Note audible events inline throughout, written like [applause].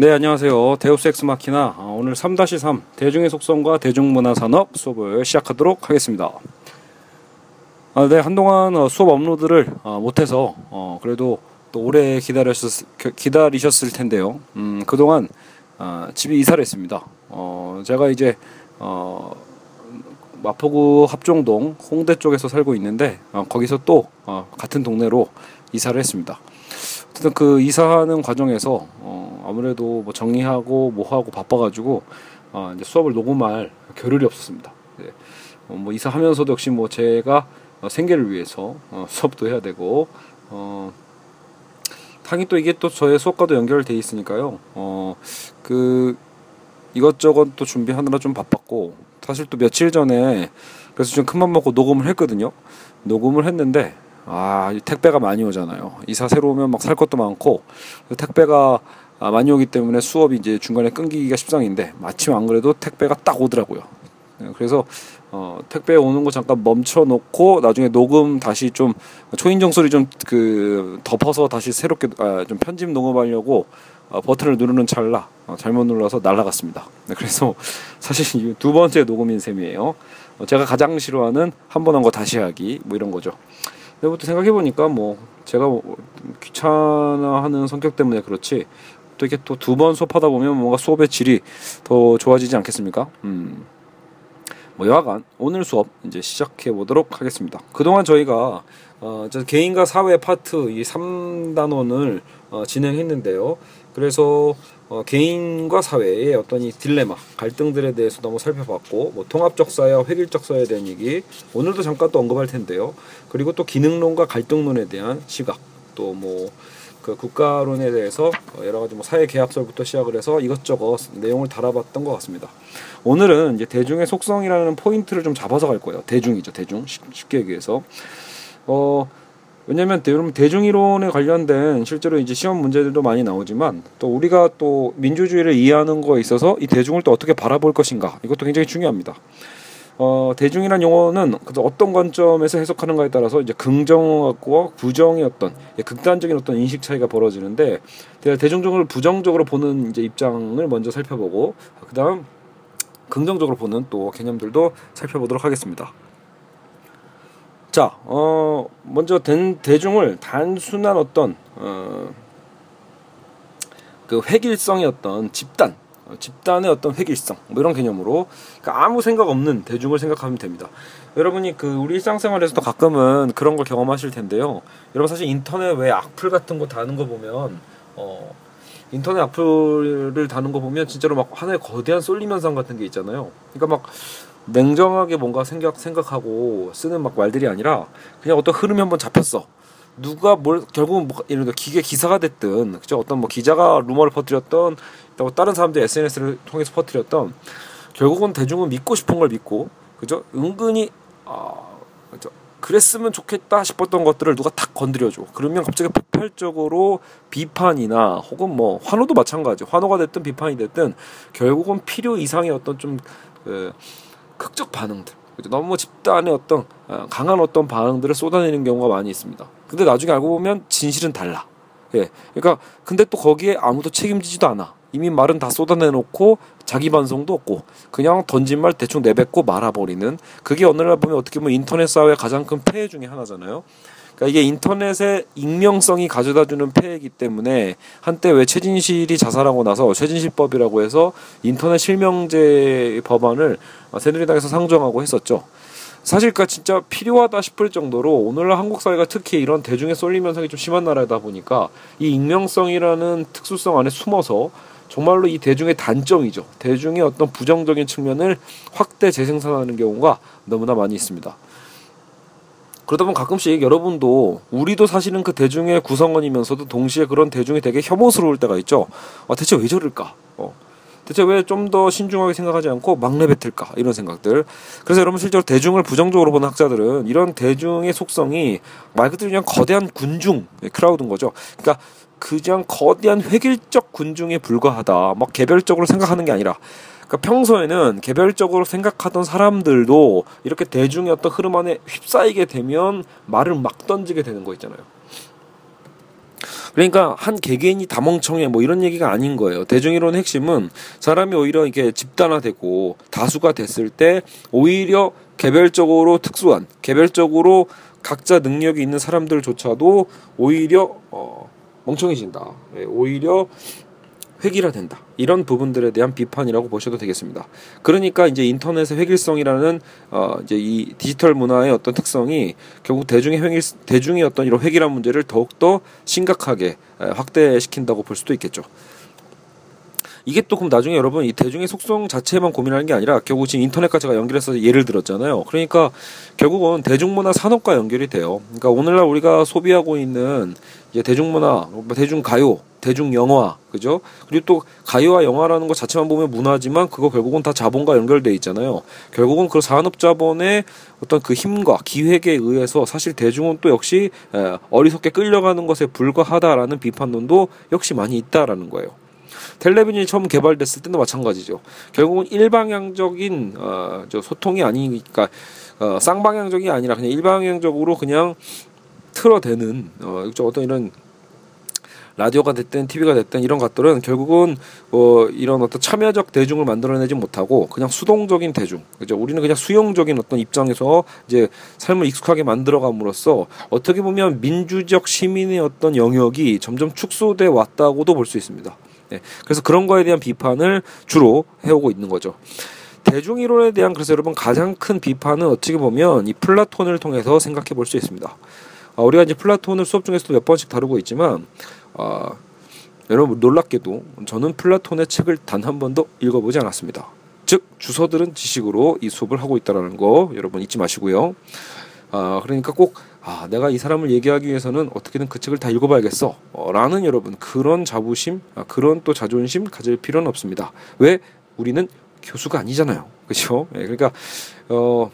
네, 안녕하세요. 데우스 엑스 마키나 어, 오늘 3-3 대중의 속성과 대중문화 산업 수업을 시작하도록 하겠습니다. 아, 네, 한동안 어, 수업 업로드를 어, 못해서 어, 그래도 또 오래 기다리셨, 기다리셨을 텐데요. 음, 그동안 어, 집에 이사를 했습니다. 어, 제가 이제 어, 마포구 합정동 홍대 쪽에서 살고 있는데 어, 거기서 또 어, 같은 동네로 이사를 했습니다. 어쨌든 그 이사하는 과정에서 어, 아무래도 뭐 정리하고 뭐 하고 바빠가지고 어, 이제 수업을 녹음할 겨를이 없었습니다. 네. 어, 뭐 이사하면서도 역시 뭐 제가 어, 생계를 위해서 어, 수업도 해야 되고 어, 당연히 또 이게 또 저의 수업과도 연결돼 있으니까요. 어, 그 이것저것 또 준비하느라 좀 바빴고 사실 또 며칠 전에 그래서 좀 큰맘 먹고 녹음을 했거든요. 녹음을 했는데 아 택배가 많이 오잖아요. 이사 새로 오면 막 살 것도 많고 택배가 아, 많이 오기 때문에 수업이 이제 중간에 끊기기가 십상인데 마침 안 그래도 택배가 딱 오더라고요. 네, 그래서 어, 택배 오는 거 잠깐 멈춰 놓고 나중에 녹음 다시 좀 초인종 소리 좀 그 덮어서 다시 새롭게 아, 좀 편집 녹음하려고 어, 버튼을 누르는 찰나 어, 잘못 눌러서 날라갔습니다. 네, 그래서 사실 두 번째 녹음인 셈이에요. 어, 제가 가장 싫어하는 한 번 한 거 다시 하기 뭐 이런 거죠. 내부터 생각해 보니까 뭐 제가 뭐 귀찮아하는 성격 때문에 그렇지 또 이게 또 두 번 수업하다 보면 뭔가 수업의 질이 더 좋아지지 않겠습니까? 음. 뭐 여하간 오늘 수업 이제 시작해 보도록 하겠습니다. 그동안 저희가 어, 저 개인과 사회 파트 이 3단원을 어, 진행했는데요. 그래서 어, 개인과 사회의 어떤 이 딜레마, 갈등들에 대해서 너무 살펴봤고, 뭐 통합적 사회와 획일적 사회에 대한 얘기, 오늘도 잠깐 또 언급할 텐데요. 그리고 또 기능론과 갈등론에 대한 시각, 또 뭐 그 국가론에 대해서 여러 가지 뭐 사회 계약설부터 시작을 해서 이것저것 내용을 달아봤던 것 같습니다. 오늘은 이제 대중의 속성이라는 포인트를 좀 잡아서 갈 거예요. 대중이죠, 대중. 쉽게 얘기해서. 어, 왜냐하면 여러분 대중이론에 관련된 실제로 이제 시험 문제들도 많이 나오지만 또 우리가 또 민주주의를 이해하는 거에 있어서 이 대중을 또 어떻게 바라볼 것인가 이것도 굉장히 중요합니다. 어, 대중이란 용어는 어떤 관점에서 해석하는가에 따라서 이제 긍정과 부정의 어떤 예, 극단적인 어떤 인식 차이가 벌어지는데 대중적으로 부정적으로 보는 이제 입장을 먼저 살펴보고 그다음 긍정적으로 보는 또 개념들도 살펴보도록 하겠습니다. 자, 어, 먼저 된, 대중을 단순한 어떤, 어, 그 획일성의 어떤 집단, 어, 집단의 어떤 획일성, 뭐 이런 개념으로, 그러니까 아무 생각 없는 대중을 생각하면 됩니다. 여러분이 그 우리 일상생활에서도 가끔은 그런 걸 경험하실 텐데요. 여러분 사실 인터넷 왜 악플 같은 거 다는 거 보면, 어, 인터넷 악플을 다는 거 보면 진짜로 막 하나의 거대한 쏠림 현상 같은 게 있잖아요. 그러니까 막 냉정하게 뭔가 생각 생각하고 쓰는 막 말들이 아니라 그냥 어떤 흐름이 한번 잡혔어. 누가 뭘 결국은 뭐 예를 들어 기계 기사가 됐든 그죠 어떤 뭐 기자가 루머를 퍼뜨렸던 또 다른 사람들 SNS를 통해서 퍼뜨렸던 결국은 대중은 믿고 싶은 걸 믿고 그죠? 은근히 아 그죠? 그랬으면 좋겠다 싶었던 것들을 누가 탁 건드려줘. 그러면 갑자기 폭발적으로 비판이나 혹은 뭐 환호도 마찬가지 환호가 됐든 비판이 됐든 결국은 필요 이상의 어떤 좀 그 극적 반응들 너무 집단의 어떤 어, 강한 어떤 반응들을 쏟아내는 경우가 많이 있습니다. 근데 나중에 알고 보면 진실은 달라. 예. 그러니까 근데 또 거기에 아무도 책임지지도 않아. 이미 말은 다 쏟아내놓고 자기 반성도 없고 그냥 던진 말 대충 내뱉고 말아버리는 그게 어느 날 보면 어떻게 보면 인터넷 사회의 가장 큰 폐해 중의 하나잖아요. 그러니까 이게 인터넷의 익명성이 가져다주는 폐해이기 때문에 한때 왜 최진실이 자살하고 나서 최진실법이라고 해서 인터넷 실명제 법안을 새누리당에서 상정하고 했었죠. 사실 그 진짜 필요하다 싶을 정도로 오늘날 한국 사회가 특히 이런 대중의 쏠림 현상이 좀 심한 나라다 보니까 이 익명성이라는 특수성 안에 숨어서 정말로 이 대중의 단점이죠. 대중의 어떤 부정적인 측면을 확대 재생산하는 경우가 너무나 많이 있습니다. 그러다 보면 가끔씩 여러분도 우리도 사실은 그 대중의 구성원이면서도 동시에 그런 대중이 되게 혐오스러울 때가 있죠. 아, 대체 왜 저럴까? 어. 대체 왜 좀 더 신중하게 생각하지 않고 막 내 뱉을까? 이런 생각들. 그래서 여러분 실제로 대중을 부정적으로 보는 학자들은 이런 대중의 속성이 말 그대로 그냥 거대한 군중, 예, 크라우드인 거죠. 그러니까 그냥 거대한 획일적 군중에 불과하다. 막 개별적으로 생각하는 게 아니라 그러니까 평소에는 개별적으로 생각하던 사람들도 이렇게 대중의 어떤 흐름 안에 휩싸이게 되면 말을 막 던지게 되는 거 있잖아요. 그러니까 한 개개인이 다 멍청해 뭐 이런 얘기가 아닌 거예요. 대중이론의 핵심은 사람이 오히려 이게 집단화되고 다수가 됐을 때 오히려 개별적으로 특수한 개별적으로 각자 능력이 있는 사람들조차도 오히려 어, 멍청해진다. 예, 오히려 획일화된다. 이런 부분들에 대한 비판이라고 보셔도 되겠습니다. 그러니까 이제 인터넷의 획일성이라는 어 이제 이 디지털 문화의 어떤 특성이 결국 대중의 획일 대중의 어떤 이런 획일화 문제를 더욱 더 심각하게 확대시킨다고 볼 수도 있겠죠. 이게 또 그럼 나중에 여러분 이 대중의 속성 자체만 고민하는 게 아니라 결국 지금 인터넷과 제가 연결해서 예를 들었잖아요. 그러니까 결국은 대중문화 산업과 연결이 돼요. 그러니까 오늘날 우리가 소비하고 있는 이제 대중문화, 뭐 대중가요, 대중영화, 그죠? 그리고 또 가요와 영화라는 것 자체만 보면 문화지만 그거 결국은 다 자본과 연결돼 있잖아요. 결국은 그 산업자본의 어떤 그 힘과 기획에 의해서 사실 대중은 또 역시 어리석게 끌려가는 것에 불과하다라는 비판론도 역시 많이 있다라는 거예요. 텔레비전이 처음 개발됐을 때도 마찬가지죠. 결국은 일방향적인 어, 저 소통이 아니니까 어, 쌍방향적이 아니라 그냥 일방향적으로 그냥 틀어대는 어, 어떤 이런 라디오가 됐든 TV가 됐든 이런 것들은 결국은 뭐 이런 어떤 참여적 대중을 만들어내지 못하고 그냥 수동적인 대중 그죠 우리는 그냥 수용적인 어떤 입장에서 이제 삶을 익숙하게 만들어감으로써 어떻게 보면 민주적 시민의 어떤 영역이 점점 축소돼 왔다고도 볼 수 있습니다. 네. 그래서 그런 거에 대한 비판을 주로 해오고 있는 거죠. 대중 이론에 대한 그래서 여러분 가장 큰 비판은 어떻게 보면 이 플라톤을 통해서 생각해 볼 수 있습니다. 아, 우리가 이제 플라톤을 수업 중에서도 몇 번씩 다루고 있지만 아, 여러분 놀랍게도 저는 플라톤의 책을 단 한 번도 읽어보지 않았습니다. 즉 주서들은 지식으로 이 수업을 하고 있다라는 거 여러분 잊지 마시고요. 아, 그러니까 꼭 아, 내가 이 사람을 얘기하기 위해서는 어떻게든 그 책을 다 읽어봐야겠어. 어, 라는 여러분, 그런 자부심, 아, 그런 또 자존심 가질 필요는 없습니다. 왜? 우리는 교수가 아니잖아요. 그죠? 예, 그러니까, 어,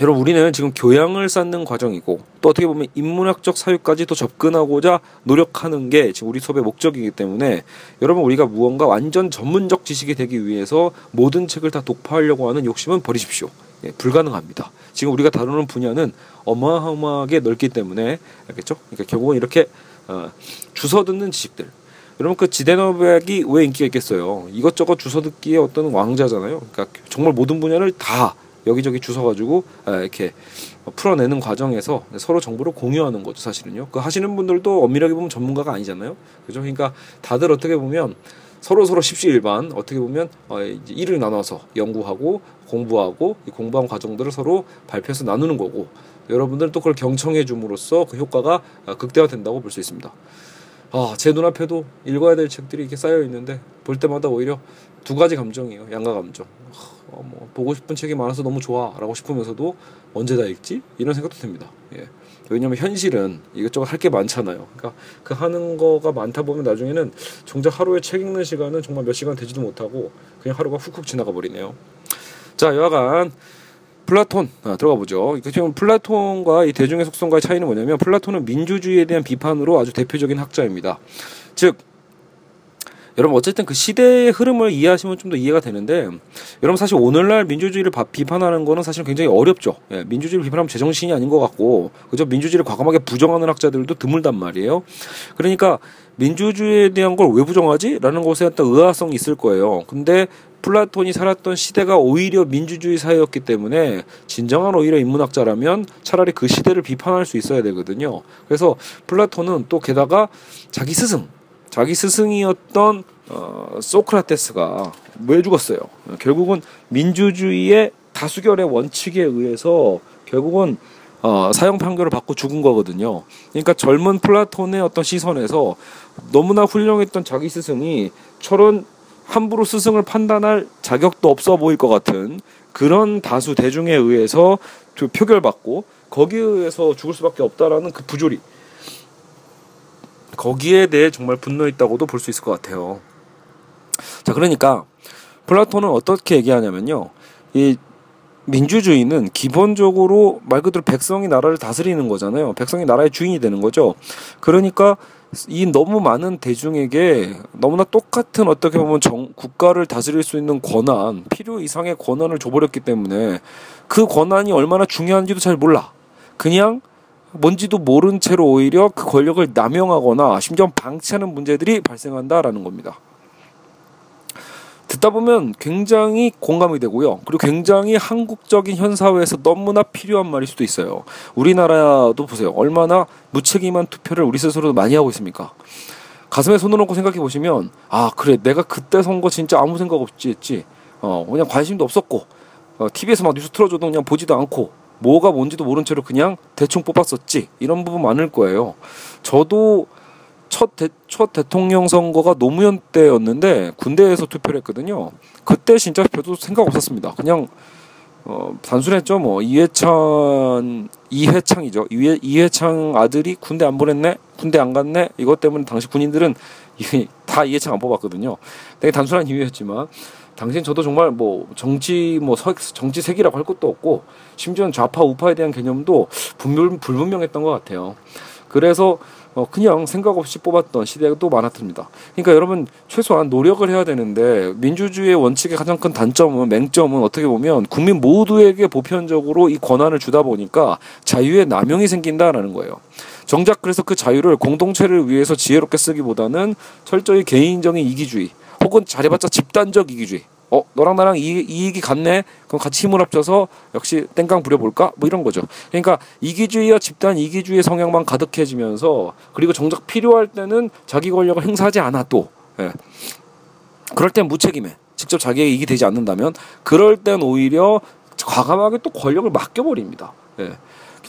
여러분 우리는 지금 교양을 쌓는 과정이고 또 어떻게 보면 인문학적 사유까지 또 접근하고자 노력하는 게 지금 우리 수업의 목적이기 때문에 여러분 우리가 무언가 완전 전문적 지식이 되기 위해서 모든 책을 다 독파하려고 하는 욕심은 버리십시오. 예, 불가능합니다. 지금 우리가 다루는 분야는 어마어마하게 넓기 때문에 알겠죠? 그러니까 결국은 이렇게 어, 주워 듣는 지식들. 여러분 그 지대너백이 왜 인기가 있겠어요? 이것저것 주워 듣기에 어떤 왕자잖아요. 그러니까 정말 모든 분야를 다 여기저기 주워가지고 이렇게 풀어내는 과정에서 서로 정보를 공유하는 거죠 사실은요. 그 하시는 분들도 엄밀하게 보면 전문가가 아니잖아요. 그죠? 그러니까 다들 어떻게 보면 서로 서로 십시일반 어떻게 보면 어, 이제 일을 나눠서 연구하고 공부하고 이 공부한 과정들을 서로 발표해서 나누는 거고 여러분들은 또 그걸 경청해 줌으로써 그 효과가 어, 극대화된다고 볼 수 있습니다. 아, 제 눈앞에도 읽어야 될 책들이 이렇게 쌓여 있는데 볼 때마다 오히려 두 가지 감정이에요. 양가 감정. 어, 뭐 보고 싶은 책이 많아서 너무 좋아라고 싶으면서도 언제 다 읽지? 이런 생각도 듭니다. 예. 왜냐면 현실은 이것저것 할 게 많잖아요. 그러니까 그 하는 거가 많다 보면 나중에는 정작 하루에 책 읽는 시간은 정말 몇 시간 되지도 못하고 그냥 하루가 훅훅 지나가 버리네요. 자, 여하간 플라톤 아, 들어가 보죠. 지금 플라톤과 이 대중의 속성과의 차이는 뭐냐면 플라톤은 민주주의에 대한 비판으로 아주 대표적인 학자입니다. 즉 여러분 어쨌든 그 시대의 흐름을 이해하시면 좀 더 이해가 되는데 여러분 사실 오늘날 민주주의를 비판하는 거는 사실 굉장히 어렵죠. 예, 민주주의를 비판하면 제정신이 아닌 것 같고 그죠 민주주의를 과감하게 부정하는 학자들도 드물단 말이에요. 그러니까 민주주의에 대한 걸 왜 부정하지?라는 것에 어떤 의아성이 있을 거예요. 근데 플라톤이 살았던 시대가 오히려 민주주의 사회였기 때문에 진정한 오히려 인문학자라면 차라리 그 시대를 비판할 수 있어야 되거든요. 그래서 플라톤은 또 게다가 자기 스승 자기 스승이었던 어, 소크라테스가 왜 죽었어요? 결국은 민주주의의 다수결의 원칙에 의해서 결국은 어, 사형 판결을 받고 죽은 거거든요. 그러니까 젊은 플라톤의 어떤 시선에서 너무나 훌륭했던 자기 스승이 저런 함부로 스승을 판단할 자격도 없어 보일 것 같은 그런 다수 대중에 의해서 표결받고 거기에 의해서 죽을 수밖에 없다라는 그 부조리. 거기에 대해 정말 분노했다고도 볼 수 있을 것 같아요. 자, 그러니까 플라톤은 어떻게 얘기하냐면요. 이 민주주의는 기본적으로 말 그대로 백성이 나라를 다스리는 거잖아요. 백성이 나라의 주인이 되는 거죠. 그러니까 이 너무 많은 대중에게 너무나 똑같은 어떻게 보면 정, 국가를 다스릴 수 있는 권한, 필요 이상의 권한을 줘버렸기 때문에 그 권한이 얼마나 중요한지도 잘 몰라. 그냥 뭔지도 모른 채로 오히려 그 권력을 남용하거나 심지어 방치하는 문제들이 발생한다라는 겁니다. 듣다 보면 굉장히 공감이 되고요. 그리고 굉장히 한국적인 현 사회에서 너무나 필요한 말일 수도 있어요. 우리나라도 보세요. 얼마나 무책임한 투표를 우리 스스로 많이 하고 있습니까? 가슴에 손을 얹고 생각해 보시면 아 그래 내가 그때 선거 진짜 아무 생각 없지 했지 어 그냥 관심도 없었고 어, TV에서 막 뉴스 틀어줘도 그냥 보지도 않고 뭐가 뭔지도 모른 채로 그냥 대충 뽑았었지 이런 부분 많을 거예요. 저도 첫, 대, 첫 대통령 선거가 노무현 때였는데 군대에서 투표를 했거든요. 그때 진짜 별도 생각 없었습니다. 그냥 어, 단순했죠. 뭐 이해찬 이해창이죠. 이해, 이해창 아들이 군대 안 보냈네, 군대 안 갔네. 이것 때문에 당시 군인들은 [laughs] 다 이해창 안 뽑았거든요. 되게 단순한 이유였지만 당시엔 저도 정말 뭐 정치 뭐 서, 정치 색이라고 할 것도 없고 심지어는 좌파 우파에 대한 개념도 분명 불분명했던 것 같아요. 그래서 어 그냥 생각 없이 뽑았던 시대가 또 많았습니다. 그러니까 여러분 최소한 노력을 해야 되는데 민주주의의 원칙의 가장 큰 단점은 맹점은 어떻게 보면 국민 모두에게 보편적으로 이 권한을 주다 보니까 자유의 남용이 생긴다라는 거예요. 정작 그래서 그 자유를 공동체를 위해서 지혜롭게 쓰기보다는 철저히 개인적인 이기주의 혹은 잘해봤자 집단적 이기주의 어 너랑 나랑 이, 이익이 같네? 그럼 같이 힘을 합쳐서 역시 땡깡 부려볼까? 뭐 이런 거죠. 그러니까 이기주의와 집단 이기주의 성향만 가득해지면서 그리고 정작 필요할 때는 자기 권력을 행사하지 않아도 예. 그럴 땐 무책임해. 직접 자기의 이익이 되지 않는다면 그럴 땐 오히려 과감하게 또 권력을 맡겨버립니다. 예.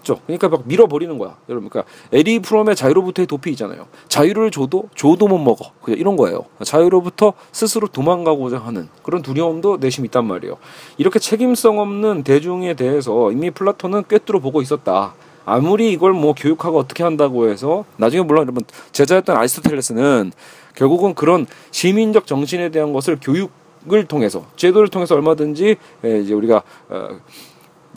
그죠. 그러니까 막 밀어버리는 거야. 여러분 그러니까 에리 프롬의 자유로부터의 도피이잖아요. 자유를 줘도 줘도 못 먹어. 그냥 이런 거예요. 자유로부터 스스로 도망가고자 하는 그런 두려움도 내심 있단 말이에요. 이렇게 책임성 없는 대중에 대해서 이미 플라톤은 꿰뚫어 보고 있었다. 아무리 이걸 뭐 교육하고 어떻게 한다고 해서 나중에 물론 여러분 제자였던 아리스토텔레스는 결국은 그런 시민적 정신에 대한 것을 교육을 통해서 제도를 통해서 얼마든지 이제 우리가 어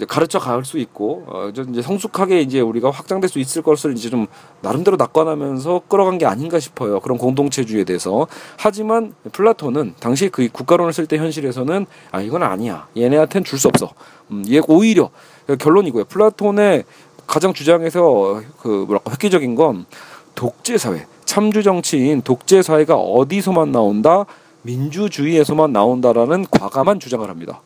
가르쳐 갈 수 있고 어 이제 성숙하게 이제 우리가 확장될 수 있을 것을 이제 좀 나름대로 낙관하면서 끌어간 게 아닌가 싶어요. 그런 공동체주의에 대해서. 하지만 플라톤은 당시 그 국가론을 쓸 때 현실에서는 아 이건 아니야. 얘네한테는 줄 수 없어. 음, 얘 오히려 결론이고요. 플라톤의 가장 주장에서 그 뭐랄까 획기적인 건 독재 사회, 참주 정치인 독재 사회가 어디서만 나온다? 민주주의에서만 나온다라는 과감한 주장을 합니다.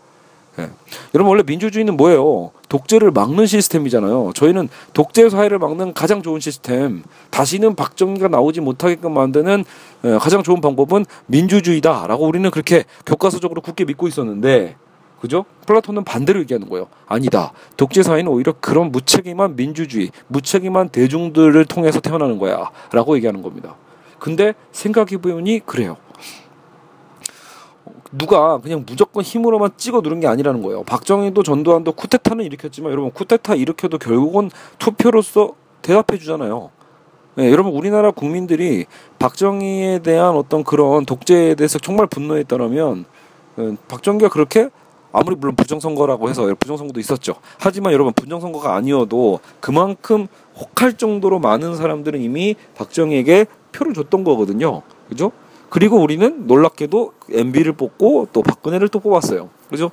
예. 여러분 원래 민주주의는 뭐예요? 독재를 막는 시스템이잖아요. 저희는 독재 사회를 막는 가장 좋은 시스템, 다시는 박정희가 나오지 못하게끔 만드는 예, 가장 좋은 방법은 민주주의다라고 우리는 그렇게 교과서적으로 굳게 믿고 있었는데, 그죠? 플라톤은 반대로 얘기하는 거예요. 아니다. 독재 사회는 오히려 그런 무책임한 민주주의, 무책임한 대중들을 통해서 태어나는 거야라고 얘기하는 겁니다. 근데 생각해 보니 그래요. 누가 그냥 무조건 힘으로만 찍어 누른 게 아니라는 거예요. 박정희도 전두환도 쿠데타는 일으켰지만 여러분 쿠데타 일으켜도 결국은 투표로서 대답해 주잖아요. 네, 여러분 우리나라 국민들이 박정희에 대한 어떤 그런 독재에 대해서 정말 분노했다면 음, 박정희가 그렇게 아무리 물론 부정선거라고 해서 부정선거도 있었죠. 하지만 여러분 부정선거가 아니어도 그만큼 혹할 정도로 많은 사람들은 이미 박정희에게 표를 줬던 거거든요. 그죠? 그리고 우리는 놀랍게도 MB를 뽑고 또 박근혜를 또 뽑았어요. 그죠?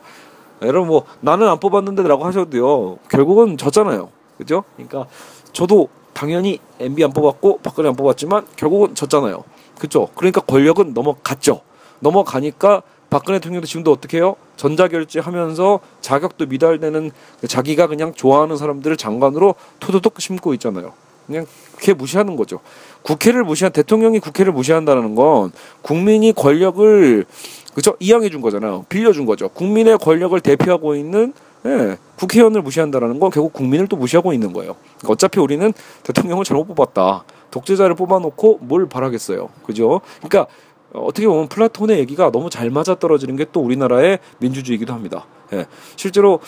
여러분 뭐 나는 안 뽑았는데라고 하셔도요. 결국은 졌잖아요. 그죠? 그러니까 저도 당연히 MB 안 뽑았고 박근혜 안 뽑았지만 결국은 졌잖아요. 그죠? 그러니까 권력은 넘어갔죠. 넘어가니까 박근혜 대통령도 지금도 어떻게 해요? 전자결제 하면서 자격도 미달되는 자기가 그냥 좋아하는 사람들을 장관으로 토도독 심고 있잖아요. 그냥 국회 무시하는 거죠. 국회를 무시한 대통령이 국회를 무시한다는 건 국민이 권력을 그죠 이양해 준 거잖아요. 빌려 준 거죠. 국민의 권력을 대표하고 있는 예, 국회의원을 무시한다라는 건 결국 국민을 또 무시하고 있는 거예요. 그러니까 어차피 우리는 대통령을 잘못 뽑았다. 독재자를 뽑아놓고 뭘 바라겠어요. 그죠? 그러니까 어떻게 보면 플라톤의 얘기가 너무 잘 맞아 떨어지는 게 또 우리나라의 민주주의이기도 합니다. 예. 실제로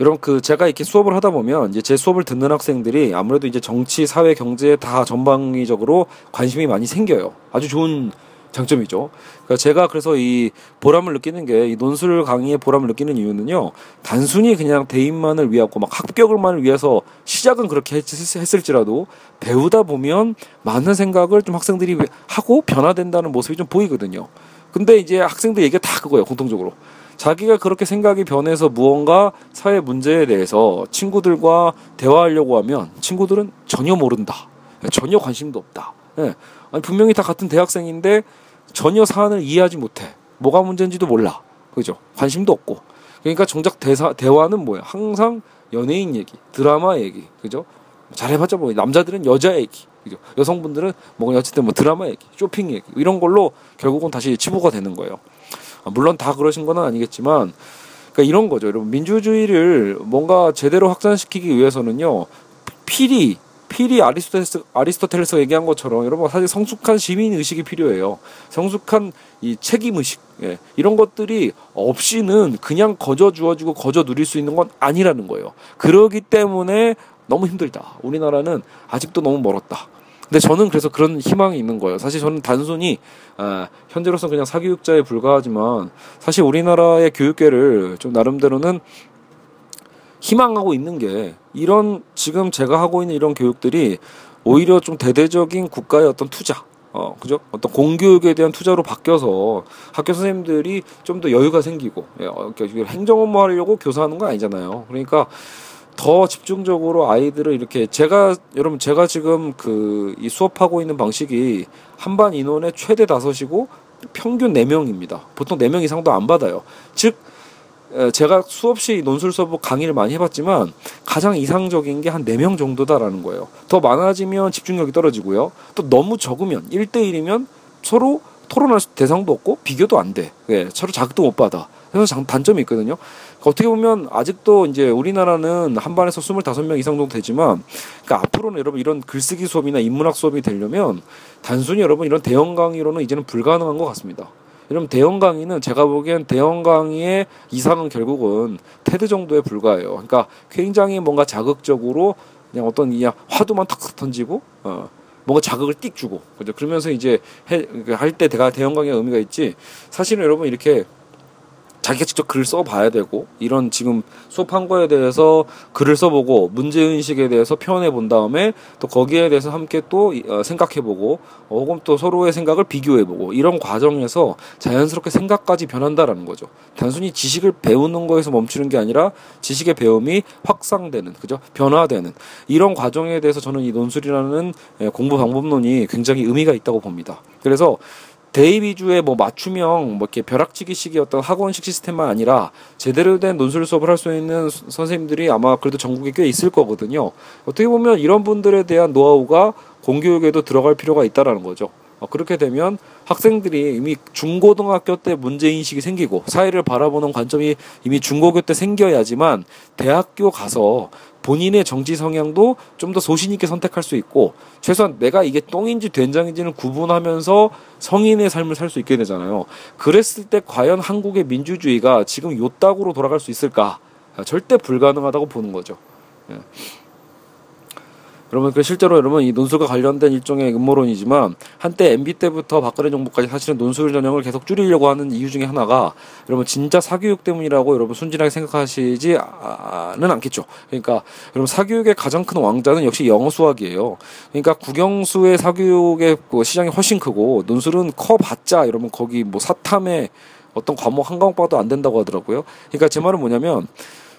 여러분 그 제가 이렇게 수업을 하다 보면 이제 제 수업을 듣는 학생들이 아무래도 이제 정치, 사회, 경제 다 전방위적으로 관심이 많이 생겨요. 아주 좋은 장점이죠. 그러니까 제가 그래서 이 보람을 느끼는 게 이 논술 강의의 보람을 느끼는 이유는요. 단순히 그냥 대인만을 위하고 막 합격을만을 위해서 시작은 그렇게 했, 했을지라도 배우다 보면 많은 생각을 좀 학생들이 하고 변화된다는 모습이 좀 보이거든요. 근데 이제 학생들 얘기가 다 그거예요. 공통적으로. 자기가 그렇게 생각이 변해서 무언가 사회 문제에 대해서 친구들과 대화하려고 하면 친구들은 전혀 모른다. 전혀 관심도 없다. 예. 아니, 분명히 다 같은 대학생인데 전혀 사안을 이해하지 못해. 뭐가 문제인지도 몰라. 그죠? 관심도 없고. 그러니까 정작 대사, 대화는 뭐야? 항상 연예인 얘기, 드라마 얘기, 그죠? 잘해봤자 뭐 남자들은 여자 얘기, 그죠? 여성분들은 뭐 어쨌든 뭐 드라마 얘기, 쇼핑 얘기 이런 걸로 결국은 다시 치부가 되는 거예요. 아, 물론 다 그러신 건 아니겠지만, 그러니까 이런 거죠. 여러분 민주주의를 뭔가 제대로 확산시키기 위해서는요, 필히 필히 아리스토텔레스, 아리스토텔레스가 얘기한 것처럼 여러분 사실 성숙한 시민 의식이 필요해요. 성숙한 이 책임 의식 예, 이런 것들이 없이는 그냥 거저 주어지고 거저 누릴 수 있는 건 아니라는 거예요. 그러기 때문에 너무 힘들다. 우리나라는 아직도 너무 멀었다. 근데 저는 그래서 그런 희망이 있는 거예요. 사실 저는 단순히 아, 현재로서 그냥 사교육자에 불과하지만 사실 우리나라의 교육계를 좀 나름대로는 희망하고 있는 게 이런 지금 제가 하고 있는 이런 교육들이 오히려 좀 대대적인 국가의 어떤 투자 어, 그죠? 어떤 공교육에 대한 투자로 바뀌어서 학교 선생님들이 좀 더 여유가 생기고, 예, 어, 그러니까 행정 업무 하려고 교사하는 거 아니잖아요. 그러니까 더 집중적으로 아이들을 이렇게 제가, 여러분, 제가 지금 그 이 수업하고 있는 방식이 한반 인원의 최대 다섯이고 평균 네명입니다 보통 네 명 이상도 안 받아요. 즉, 제가 수없이 논술 수업 강의를 많이 해봤지만 가장 이상적인 게 한 네 명 정도다라는 거예요. 더 많아지면 집중력이 떨어지고요. 또 너무 적으면 1대1이면 서로 토론할 대상도 없고 비교도 안 돼. 예, 서로 자극도 못 받아. 그래서 장, 단점이 있거든요. 어떻게 보면 아직도 이제 우리나라는 한 반에서 25명 이상 정도 되지만 그러니까 앞으로는 여러분 이런 글쓰기 수업이나 인문학 수업이 되려면 단순히 여러분 이런 대형 강의로는 이제는 불가능한 것 같습니다. 여러분 대형 강의는 제가 보기엔 대형 강의의 이상은 결국은 테드 정도에 불과해요. 그러니까 굉장히 뭔가 자극적으로 그냥 어떤 그냥 화두만 탁탁 던지고 어 뭔가 자극을 띡 주고. 그죠? 그러면서 이제 할 때 대가 대형 강의의 의미가 있지. 사실은 여러분 이렇게 자기가 직접 글을 써봐야 되고 이런 지금 수업한 거에 대해서 글을 써보고 문제의식에 대해서 표현해 본 다음에 또 거기에 대해서 함께 또 어, 생각해보고 어, 혹은 또 서로의 생각을 비교해보고 이런 과정에서 자연스럽게 생각까지 변한다라는 거죠. 단순히 지식을 배우는 거에서 멈추는 게 아니라 지식의 배움이 확산되는 그죠 변화되는 이런 과정에 대해서 저는 이 논술이라는 예, 공부 방법론이 굉장히 의미가 있다고 봅니다. 그래서 대입 위주의 뭐 맞춤형 뭐 이렇게 벼락치기식의 어떤 학원식 시스템만 아니라 제대로 된 논술 수업을 할 수 있는 선생님들이 아마 그래도 전국에 꽤 있을 거거든요. 어떻게 보면 이런 분들에 대한 노하우가 공교육에도 들어갈 필요가 있다라는 거죠. 어, 그렇게 되면 학생들이 이미 중고등학교 때 문제인식이 생기고 사회를 바라보는 관점이 이미 중고교 때 생겨야지만 대학교 가서 본인의 정치 성향도 좀 더 소신 있게 선택할 수 있고 최소한 내가 이게 똥인지 된장인지는 구분하면서 성인의 삶을 살 수 있게 되잖아요. 그랬을 때 과연 한국의 민주주의가 지금 요따구로 돌아갈 수 있을까? 절대 불가능하다고 보는 거죠. 예. 여러분 그 실제로 여러분 이 논술과 관련된 일종의 음모론이지만 한때 MB 때부터 박근혜 정부까지 사실은 논술 전형을 계속 줄이려고 하는 이유 중에 하나가 여러분 진짜 사교육 때문이라고 여러분 순진하게 생각하시지는 않겠죠. 그러니까 여러분 사교육의 가장 큰 왕자는 역시 영어 수학이에요. 그러니까 국영수의 사교육의 그 시장이 훨씬 크고 논술은 커봤자 여러분 거기 뭐 사탐에 어떤 과목 한 과목 봐도 안 된다고 하더라고요. 그러니까 제 말은 뭐냐면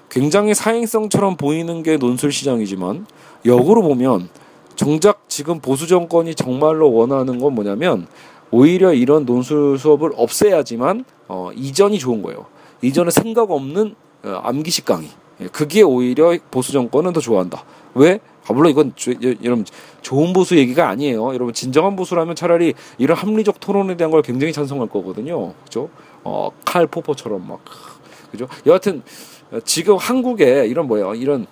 굉장히 사행성처럼 보이는 게 논술 시장이지만 역으로 보면 정작 지금 보수 정권이 정말로 원하는 건 뭐냐면 오히려 이런 논술 수업을 없애야지만 어, 이전이 좋은 거예요. 이전에 생각 없는 어, 암기식 강의. 예, 그게 오히려 보수 정권은 더 좋아한다. 왜? 아, 물론 이건 조, 여러분 좋은 보수 얘기가 아니에요. 여러분 진정한 보수라면 차라리 이런 합리적 토론에 대한 걸 굉장히 찬성할 거거든요. 그죠? 어, 칼 포포처럼 막 그죠? 여하튼 지금 한국에 이런 뭐예요? 이런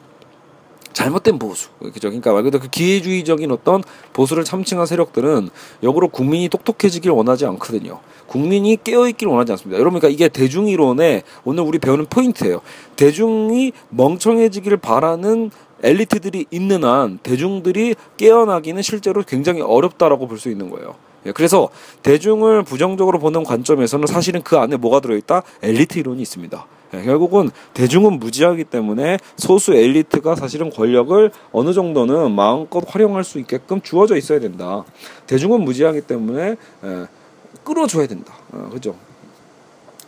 잘못된 보수, 그죠? 그러니까 말 그대로 그 기회주의적인 어떤 보수를 참칭한 세력들은 역으로 국민이 똑똑해지길 원하지 않거든요. 국민이 깨어있길 원하지 않습니다. 여러분, 그러니까 이게 대중이론의 오늘 우리 배우는 포인트예요. 대중이 멍청해지기를 바라는 엘리트들이 있는 한 대중들이 깨어나기는 실제로 굉장히 어렵다라고 볼 수 있는 거예요. 예, 그래서 대중을 부정적으로 보는 관점에서는 사실은 그 안에 뭐가 들어있다? 엘리트 이론이 있습니다. 예, 결국은 대중은 무지하기 때문에 소수 엘리트가 사실은 권력을 어느 정도는 마음껏 활용할 수 있게끔 주어져 있어야 된다. 대중은 무지하기 때문에 예, 끌어줘야 된다. 어, 그죠?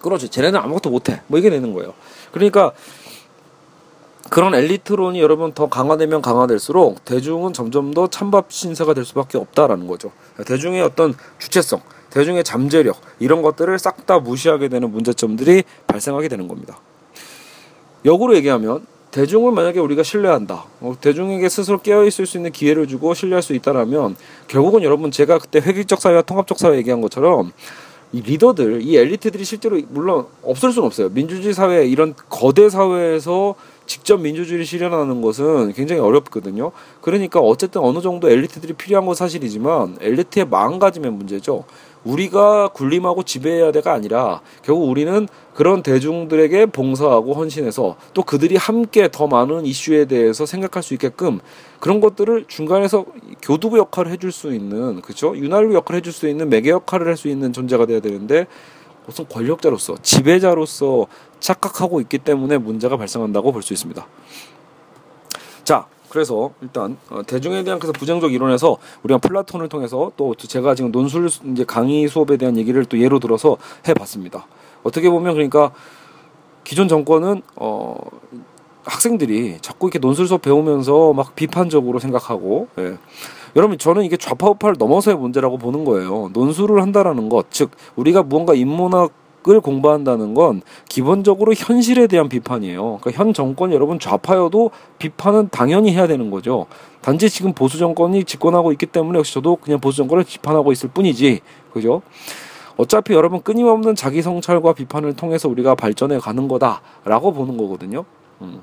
그렇지. 쟤네는 아무것도 못해. 뭐 이게 되는 거예요. 그러니까 그런 엘리트론이 여러분 더 강화되면 강화될수록 대중은 점점 더 찬밥 신세가 될 수밖에 없다라는 거죠. 대중의 어떤 주체성, 대중의 잠재력 이런 것들을 싹 다 무시하게 되는 문제점들이 발생하게 되는 겁니다. 역으로 얘기하면 대중을 만약에 우리가 신뢰한다. 어, 대중에게 스스로 깨어 있을 수 있는 기회를 주고 신뢰할 수 있다라면 결국은 여러분 제가 그때 획일적 사회와 통합적 사회 얘기한 것처럼 이 리더들, 이 엘리트들이 실제로 물론 없을 수는 없어요. 민주주의 사회 이런 거대 사회에서 직접 민주주의를 실현하는 것은 굉장히 어렵거든요. 그러니까 어쨌든 어느 정도 엘리트들이 필요한 건 사실이지만 엘리트의 마음가짐의 문제죠. 우리가 군림하고 지배해야 돼가 아니라 결국 우리는 그런 대중들에게 봉사하고 헌신해서 또 그들이 함께 더 많은 이슈에 대해서 생각할 수 있게끔 그런 것들을 중간에서 교두부 역할을 해줄 수 있는 그렇죠 윤활유 역할을 해줄 수 있는 매개 역할을 할 수 있는 존재가 돼야 되는데 우선 권력자로서 지배자로서 착각하고 있기 때문에 문제가 발생한다고 볼 수 있습니다. 자, 그래서 일단 어, 대중에 대한 그래서 부정적 이론에서 우리가 플라톤을 통해서 또 제가 지금 논술 이제 강의 수업에 대한 얘기를 또 예로 들어서 해봤습니다. 어떻게 보면 그러니까 기존 정권은 어 학생들이 자꾸 이렇게 논술 수업 배우면서 막 비판적으로 생각하고 예. 여러분 저는 이게 좌파 우파를 넘어서의 문제라고 보는 거예요. 논술을 한다라는 것, 즉 우리가 무언가 인문학 을 공부한다는 건 기본적으로 현실에 대한 비판이에요. 그러니까 현 정권 여러분 좌파여도 비판은 당연히 해야 되는 거죠. 단지 지금 보수 정권이 집권하고 있기 때문에 역시 저도 그냥 보수 정권을 비판하고 있을 뿐이지, 그죠? 어차피 여러분 끊임없는 자기 성찰과 비판을 통해서 우리가 발전해 가는 거다라고 보는 거거든요. 음.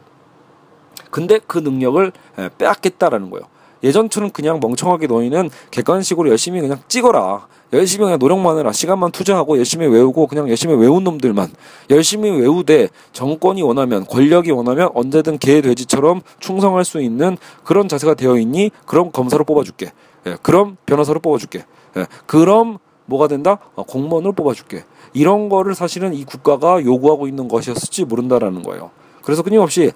근데 그 능력을 빼앗겠다라는 거예요. 예전처럼 그냥 멍청하게 너희는 객관식으로 열심히 그냥 찍어라. 열심히 그냥 노력만 해라. 시간만 투자하고 열심히 외우고 그냥 열심히 외운 놈들만 열심히 외우되 정권이 원하면 권력이 원하면 언제든 개 돼지처럼 충성할 수 있는 그런 자세가 되어 있니? 그럼 검사로 뽑아줄게. 예, 그럼 변호사로 뽑아줄게. 예, 그럼 뭐가 된다? 어, 공무원을 뽑아줄게. 이런 거를 사실은 이 국가가 요구하고 있는 것이었을지 모른다라는 거예요. 그래서 끊임없이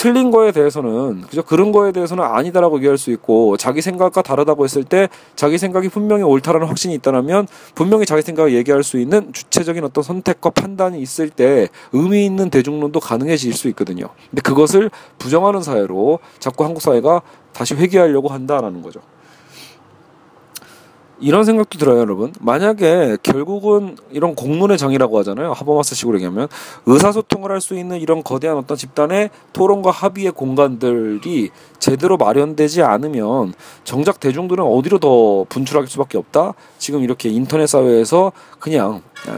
틀린 거에 대해서는 그죠 그런 거에 대해서는 아니다라고 얘기할 수 있고 자기 생각과 다르다고 했을 때 자기 생각이 분명히 옳다라는 확신이 있다면 분명히 자기 생각을 얘기할 수 있는 주체적인 어떤 선택과 판단이 있을 때 의미 있는 대중론도 가능해질 수 있거든요. 근데 그것을 부정하는 사회로 자꾸 한국 사회가 다시 회귀하려고 한다라는 거죠. 이런 생각도 들어요, 여러분. 만약에 결국은 이런 공론의 정이라고 하잖아요. 하버마스식으로 얘기하면 의사소통을 할 수 있는 이런 거대한 어떤 집단의 토론과 합의의 공간들이 제대로 마련되지 않으면 정작 대중들은 어디로 더 분출할 수밖에 없다. 지금 이렇게 인터넷 사회에서 그냥 아,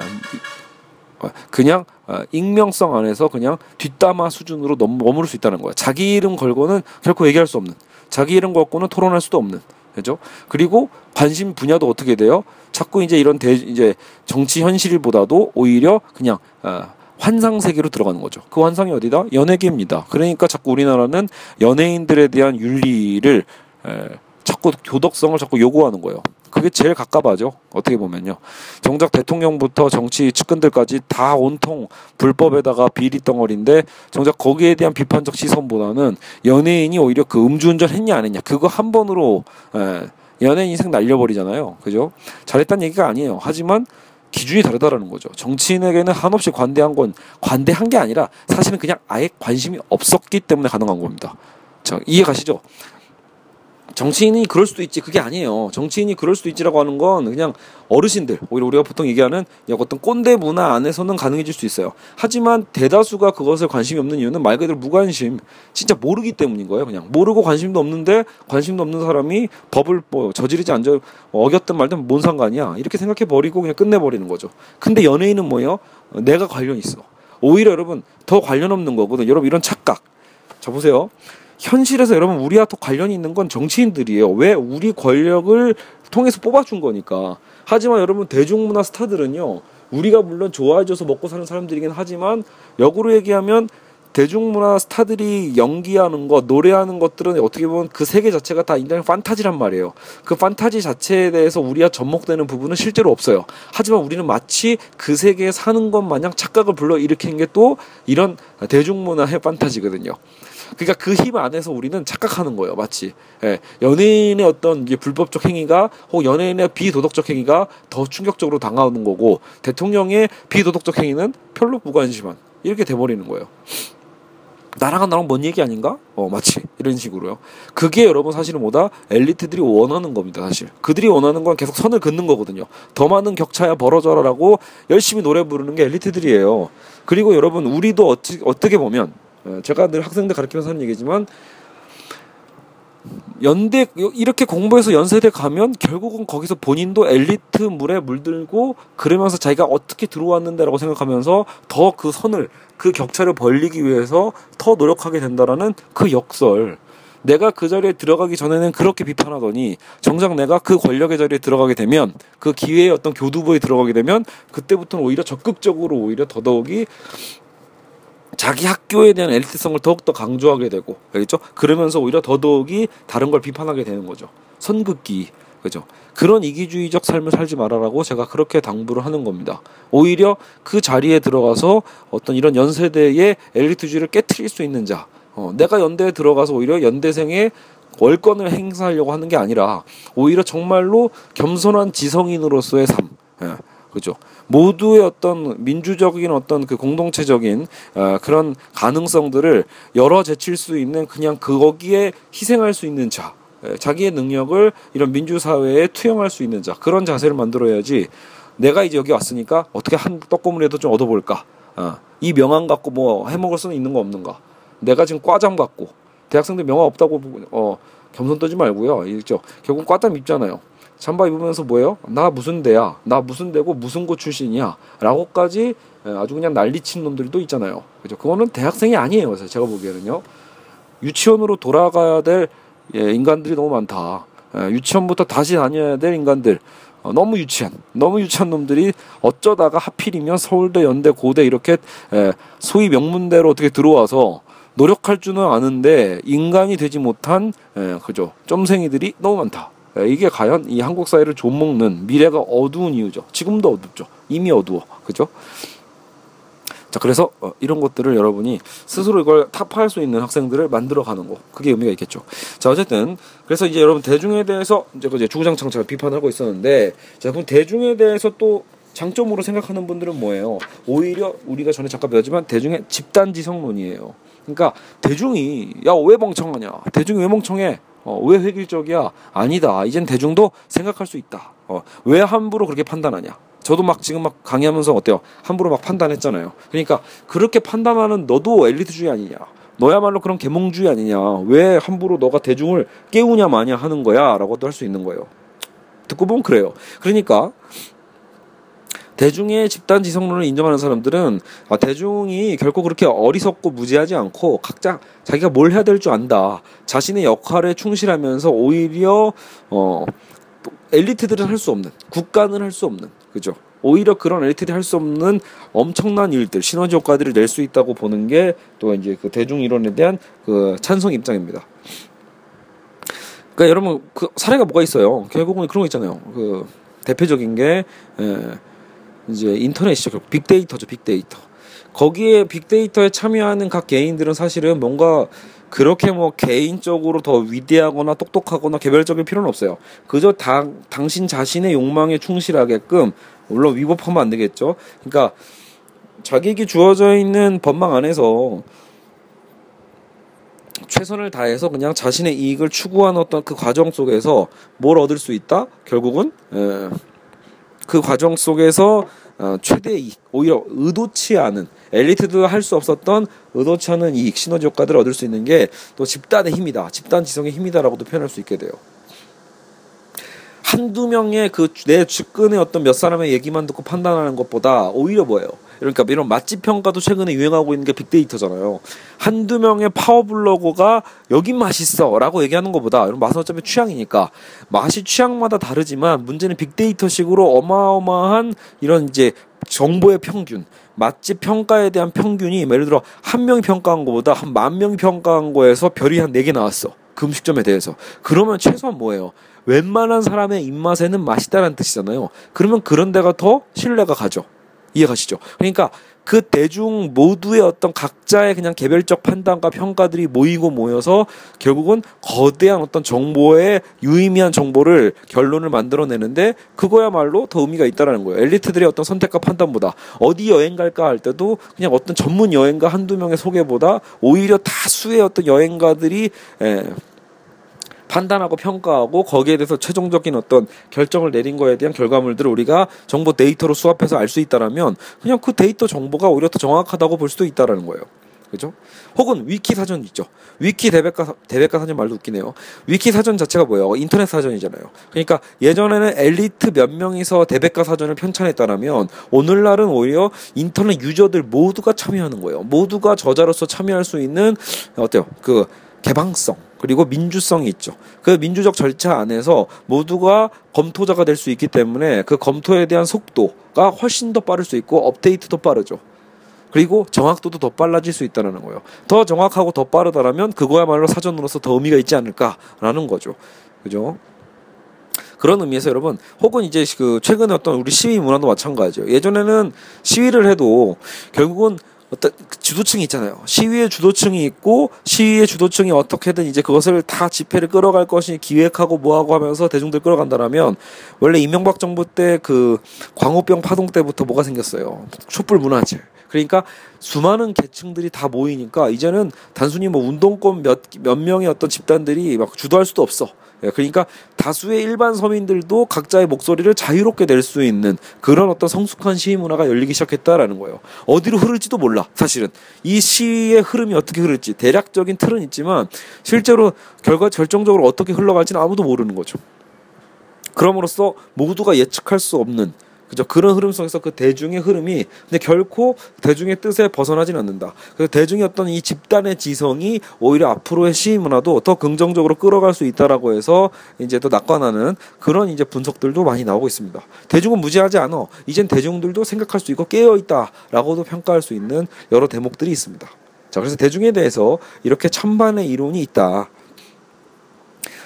그냥 아, 익명성 안에서 그냥 뒷담화 수준으로 머무를 수 있다는 거야. 자기 이름 걸고는 결코 얘기할 수 없는, 자기 이름 걸고는 토론할 수도 없는. 그죠? 그리고 관심 분야도 어떻게 돼요? 자꾸 이제 이런 대 이제 정치 현실보다도 오히려 그냥 어, 환상 세계로 들어가는 거죠. 그 환상이 어디다? 연예계입니다. 그러니까 자꾸 우리나라는 연예인들에 대한 윤리를 에, 자꾸 교덕성을 자꾸 요구하는 거예요. 그게 제일 가깝하죠. 어떻게 보면요. 정작 대통령부터 정치 측근들까지 다 온통 불법에다가 비리 덩어리인데 정작 거기에 대한 비판적 시선보다는 연예인이 오히려 그 음주운전 했냐 안 했냐 그거 한 번으로 에, 연예인 인생 날려버리잖아요. 그죠? 잘했다는 얘기가 아니에요. 하지만 기준이 다르다라는 거죠. 정치인에게는 한없이 관대한 건 관대한 게 아니라 사실은 그냥 아예 관심이 없었기 때문에 가능한 겁니다. 자, 이해 가시죠? 정치인이 그럴 수도 있지 그게 아니에요. 정치인이 그럴 수도 있지라고 하는 건 그냥 어르신들 오히려 우리가 보통 얘기하는 어떤 꼰대 문화 안에서는 가능해질 수 있어요. 하지만 대다수가 그것을 관심이 없는 이유는 말 그대로 무관심, 진짜 모르기 때문인 거예요. 그냥 모르고 관심도 없는데 관심도 없는 사람이 법을 뭐 저지르지 않죠 어겼든 말든 뭔 상관이야 이렇게 생각해 버리고 그냥 끝내 버리는 거죠. 근데 연예인은 뭐예요? 내가 관련 있어. 오히려 여러분 더 관련 없는 거거든. 여러분 이런 착각. 자 보세요. 현실에서 여러분 우리와 더 관련이 있는 건 정치인들이에요. 왜 우리 권력을 통해서 뽑아준 거니까. 하지만 여러분 대중문화 스타들은요. 우리가 물론 좋아해줘서 먹고 사는 사람들이긴 하지만 역으로 얘기하면 대중문화 스타들이 연기하는 것, 노래하는 것들은 어떻게 보면 그 세계 자체가 다 인간의 판타지란 말이에요. 그 판타지 자체에 대해서 우리가 접목되는 부분은 실제로 없어요. 하지만 우리는 마치 그 세계에 사는 것 마냥 착각을 불러 일으킨 게또 이런 대중문화의 판타지거든요. 그러니까 그 힘 안에서 우리는 착각하는 거예요, 마치 예, 연예인의 어떤 이제 불법적 행위가 혹 연예인의 비도덕적 행위가 더 충격적으로 당하는 거고 대통령의 비도덕적 행위는 별로 무관심한 이렇게 돼버리는 거예요. 나랑은 나랑 뭔 얘기 아닌가? 어, 마치 이런 식으로요. 그게 여러분 사실은 뭐다? 엘리트들이 원하는 겁니다, 사실. 그들이 원하는 건 계속 선을 긋는 거거든요. 더 많은 격차야 벌어져라라고 열심히 노래 부르는 게 엘리트들이에요. 그리고 여러분 우리도 어찌, 어떻게 보면 어, 제가 늘 학생들 가르치면서 하는 얘기지만 연대 이렇게 공부해서 연세대 가면 결국은 거기서 본인도 엘리트 물에 물들고 그러면서 자기가 어떻게 들어왔는데라고 생각하면서 더 그 선을 그 격차를 벌리기 위해서 더 노력하게 된다라는 그 역설. 내가 그 자리에 들어가기 전에는 그렇게 비판하더니 정작 내가 그 권력의 자리에 들어가게 되면 그 기회의 어떤 교두보에 들어가게 되면 그때부터는 오히려 적극적으로 오히려 더더욱이 자기 학교에 대한 엘리트성을 더욱더 강조하게 되고 알겠죠? 그러면서 오히려 더더욱이 다른 걸 비판하게 되는 거죠. 선긋기 그죠? 그런 이기주의적 삶을 살지 말아라고 제가 그렇게 당부를 하는 겁니다. 오히려 그 자리에 들어가서 어떤 이런 연세대의 엘리트주의를 깨트릴 수 있는 자, 어, 내가 연대에 들어가서 오히려 연대생의 월권을 행사하려고 하는 게 아니라 오히려 정말로 겸손한 지성인으로서의 삶, 예, 그죠? 모두의 어떤 민주적인 어떤 그 공동체적인 어, 그런 가능성들을 열어 제칠 수 있는 그냥 거기에 희생할 수 있는 자. 예, 자기의 능력을 이런 민주사회에 투영할 수 있는 자 그런 자세를 만들어야지 내가 이제 여기 왔으니까 어떻게 한 떡고물이라도 좀 얻어볼까? 어, 이 명함 갖고 뭐 해먹을 수는 있는 거 없는가? 내가 지금 과잠 갖고 대학생들 명함 없다고 어, 겸손 떠지 말고요. 있죠? 결국 과잠 입잖아요 잠바 입으면서 뭐예요? 나 무슨 대야? 나 무슨 대고 무슨 고 출신이야? 라고까지 예, 아주 그냥 난리친 놈들도 있잖아요. 그죠? 그거는 대학생이 아니에요 제가 보기에는요. 유치원으로 돌아가야 될 예, 인간들이 너무 많다. 예, 유치원부터 다시 다녀야 될 인간들. 어, 너무 유치한, 너무 유치한 놈들이 어쩌다가 하필이면 서울대, 연대, 고대 이렇게 예, 소위 명문대로 어떻게 들어와서 노력할 줄은 아는데 인간이 되지 못한 예, 그죠? 점생이들이 너무 많다. 예, 이게 과연 이 한국 사회를 좀먹는 미래가 어두운 이유죠. 지금도 어둡죠. 이미 어두워. 그죠? 자 그래서 어, 이런 것들을 여러분이 스스로 이걸 타파할 수 있는 학생들을 만들어 가는 거 그게 의미가 있겠죠. 자 어쨌든 그래서 이제 여러분 대중에 대해서 이제 그 주구장창 제가 비판하고 있었는데 자 그럼 대중에 대해서 또 장점으로 생각하는 분들은 뭐예요? 오히려 우리가 전에 잠깐 배웠지만 대중의 집단지성론이에요. 그러니까 대중이 야 왜 멍청하냐? 대중이 왜 멍청해? 어, 왜 획일적이야? 아니다. 이젠 대중도 생각할 수 있다. 어, 왜 함부로 그렇게 판단하냐? 저도 막 지금 막 강의하면서 어때요? 함부로 막 판단했잖아요. 그러니까 그렇게 판단하는 너도 엘리트주의 아니냐? 너야말로 그런 계몽주의 아니냐? 왜 함부로 너가 대중을 깨우냐 마냐 하는 거야?라고도 할 수 있는 거예요. 듣고 보면 그래요. 그러니까 대중의 집단 지성론을 인정하는 사람들은 아, 대중이 결코 그렇게 어리석고 무지하지 않고 각자 자기가 뭘 해야 될 줄 안다. 자신의 역할에 충실하면서 오히려 어 엘리트들은 할 수 없는 국가는 할 수 없는 그죠? 오히려 그런 엘리트들이 할 수 없는 엄청난 일들 시너지 효과들을 낼 수 있다고 보는 게 또 이제 그 대중 이론에 대한 그 찬성 입장입니다. 그러니까 여러분 그 사례가 뭐가 있어요? 결국은 그런 거 있잖아요. 그 대표적인 게 에, 이제 인터넷이죠. 빅데이터죠. 빅데이터. 거기에 빅데이터에 참여하는 각 개인들은 사실은 뭔가 그렇게 뭐 개인적으로 더 위대하거나 똑똑하거나 개별적인 필요는 없어요. 그저 당, 당신 자신의 욕망에 충실하게끔 물론 위법하면 안 되겠죠. 그러니까 자기에게 주어져 있는 법망 안에서 최선을 다해서 그냥 자신의 이익을 추구하는 어떤 그 과정 속에서 뭘 얻을 수 있다? 결국은 에, 그 과정 속에서 어, 최대 이익, 오히려 의도치 않은 엘리트도 할 수 없었던 의도치 않은 이익, 시너지 효과들을 얻을 수 있는 게 또 집단의 힘이다, 집단 지성의 힘이다라고도 표현할 수 있게 돼요. 한두 명의 그내 측근의 어떤 몇 사람의 얘기만 듣고 판단하는 것보다 오히려 뭐예요? 그러니까 이런 맛집 평가도 최근에 유행하고 있는 게 빅데이터잖아요. 한두 명의 파워블로거가 여긴 맛있어 라고 얘기하는 것보다 이런 맛은 어차피 취향이니까 맛이 취향마다 다르지만 문제는 빅데이터식으로 어마어마한 이런 이제 정보의 평균, 맛집 평가에 대한 평균이 예를 들어 한 명이 평가한 것보다 한 만 명이 평가한 거에서 별이 한 네 개 나왔어. 그 음식점에 대해서. 그러면 최소한 뭐예요? 웬만한 사람의 입맛에는 맛있다는 뜻이잖아요. 그러면 그런 데가 더 신뢰가 가죠. 이해가시죠? 그러니까 그 대중 모두의 어떤 각자의 그냥 개별적 판단과 평가들이 모이고 모여서 결국은 거대한 어떤 정보의 유의미한 정보를 결론을 만들어내는데 그거야말로 더 의미가 있다라는 거예요. 엘리트들의 어떤 선택과 판단보다 어디 여행 갈까 할 때도 그냥 어떤 전문 여행가 한두 명의 소개보다 오히려 다수의 어떤 여행가들이 예, 판단하고 평가하고 거기에 대해서 최종적인 어떤 결정을 내린 거에 대한 결과물들을 우리가 정보 데이터로 수합해서 알 수 있다라면 그냥 그 데이터 정보가 오히려 더 정확하다고 볼 수도 있다라는 거예요. 그죠? 혹은 위키 사전 있죠. 위키 대백과 대백과 사전 말도 웃기네요. 위키 사전 자체가 뭐예요? 인터넷 사전이잖아요. 그러니까 예전에는 엘리트 몇 명이서 대백과 사전을 편찬했다라면 오늘날은 오히려 인터넷 유저들 모두가 참여하는 거예요. 모두가 저자로서 참여할 수 있는 어때요? 그 개방성 그리고 민주성이 있죠. 그 민주적 절차 안에서 모두가 검토자가 될 수 있기 때문에 그 검토에 대한 속도가 훨씬 더 빠를 수 있고 업데이트도 빠르죠. 그리고 정확도도 더 빨라질 수 있다는 거예요. 더 정확하고 더 빠르다라면 그거야말로 사전으로서 더 의미가 있지 않을까라는 거죠. 그죠? 그런 의미에서 여러분 혹은 이제 그 최근에 어떤 우리 시위 문화도 마찬가지예요. 예전에는 시위를 해도 결국은 어떤 주도층이 있잖아요. 시위의 주도층이 있고 시위의 주도층이 어떻게든 이제 그것을 다 집회를 끌어갈 것이 기획하고 뭐하고 하면서 대중들 끌어간다라면 원래 이명박 정부 때 그 광우병 파동 때부터 뭐가 생겼어요. 촛불 문화재. 그러니까 수많은 계층들이 다 모이니까 이제는 단순히 뭐 운동권 몇, 몇 명의 어떤 집단들이 막 주도할 수도 없어. 예, 그러니까 다수의 일반 서민들도 각자의 목소리를 자유롭게 낼 수 있는 그런 어떤 성숙한 시위 문화가 열리기 시작했다라는 거예요. 어디로 흐를지도 몰라. 사실은 이 시위의 흐름이 어떻게 흐를지 대략적인 틀은 있지만 실제로 결과 결정적으로 어떻게 흘러갈지는 아무도 모르는 거죠. 그럼으로써 모두가 예측할 수 없는 그죠? 그런 흐름 속에서 그 대중의 흐름이 근데 결코 대중의 뜻에 벗어나진 않는다. 그래서 대중의 어떤 이 집단의 지성이 오히려 앞으로의 시위 문화도 더 긍정적으로 끌어갈 수 있다라고 해서 이제 또 낙관하는 그런 이제 분석들도 많이 나오고 있습니다. 대중은 무지하지 않아. 이젠 대중들도 생각할 수 있고 깨어 있다라고도 평가할 수 있는 여러 대목들이 있습니다. 자, 그래서 대중에 대해서 이렇게 찬반의 이론이 있다.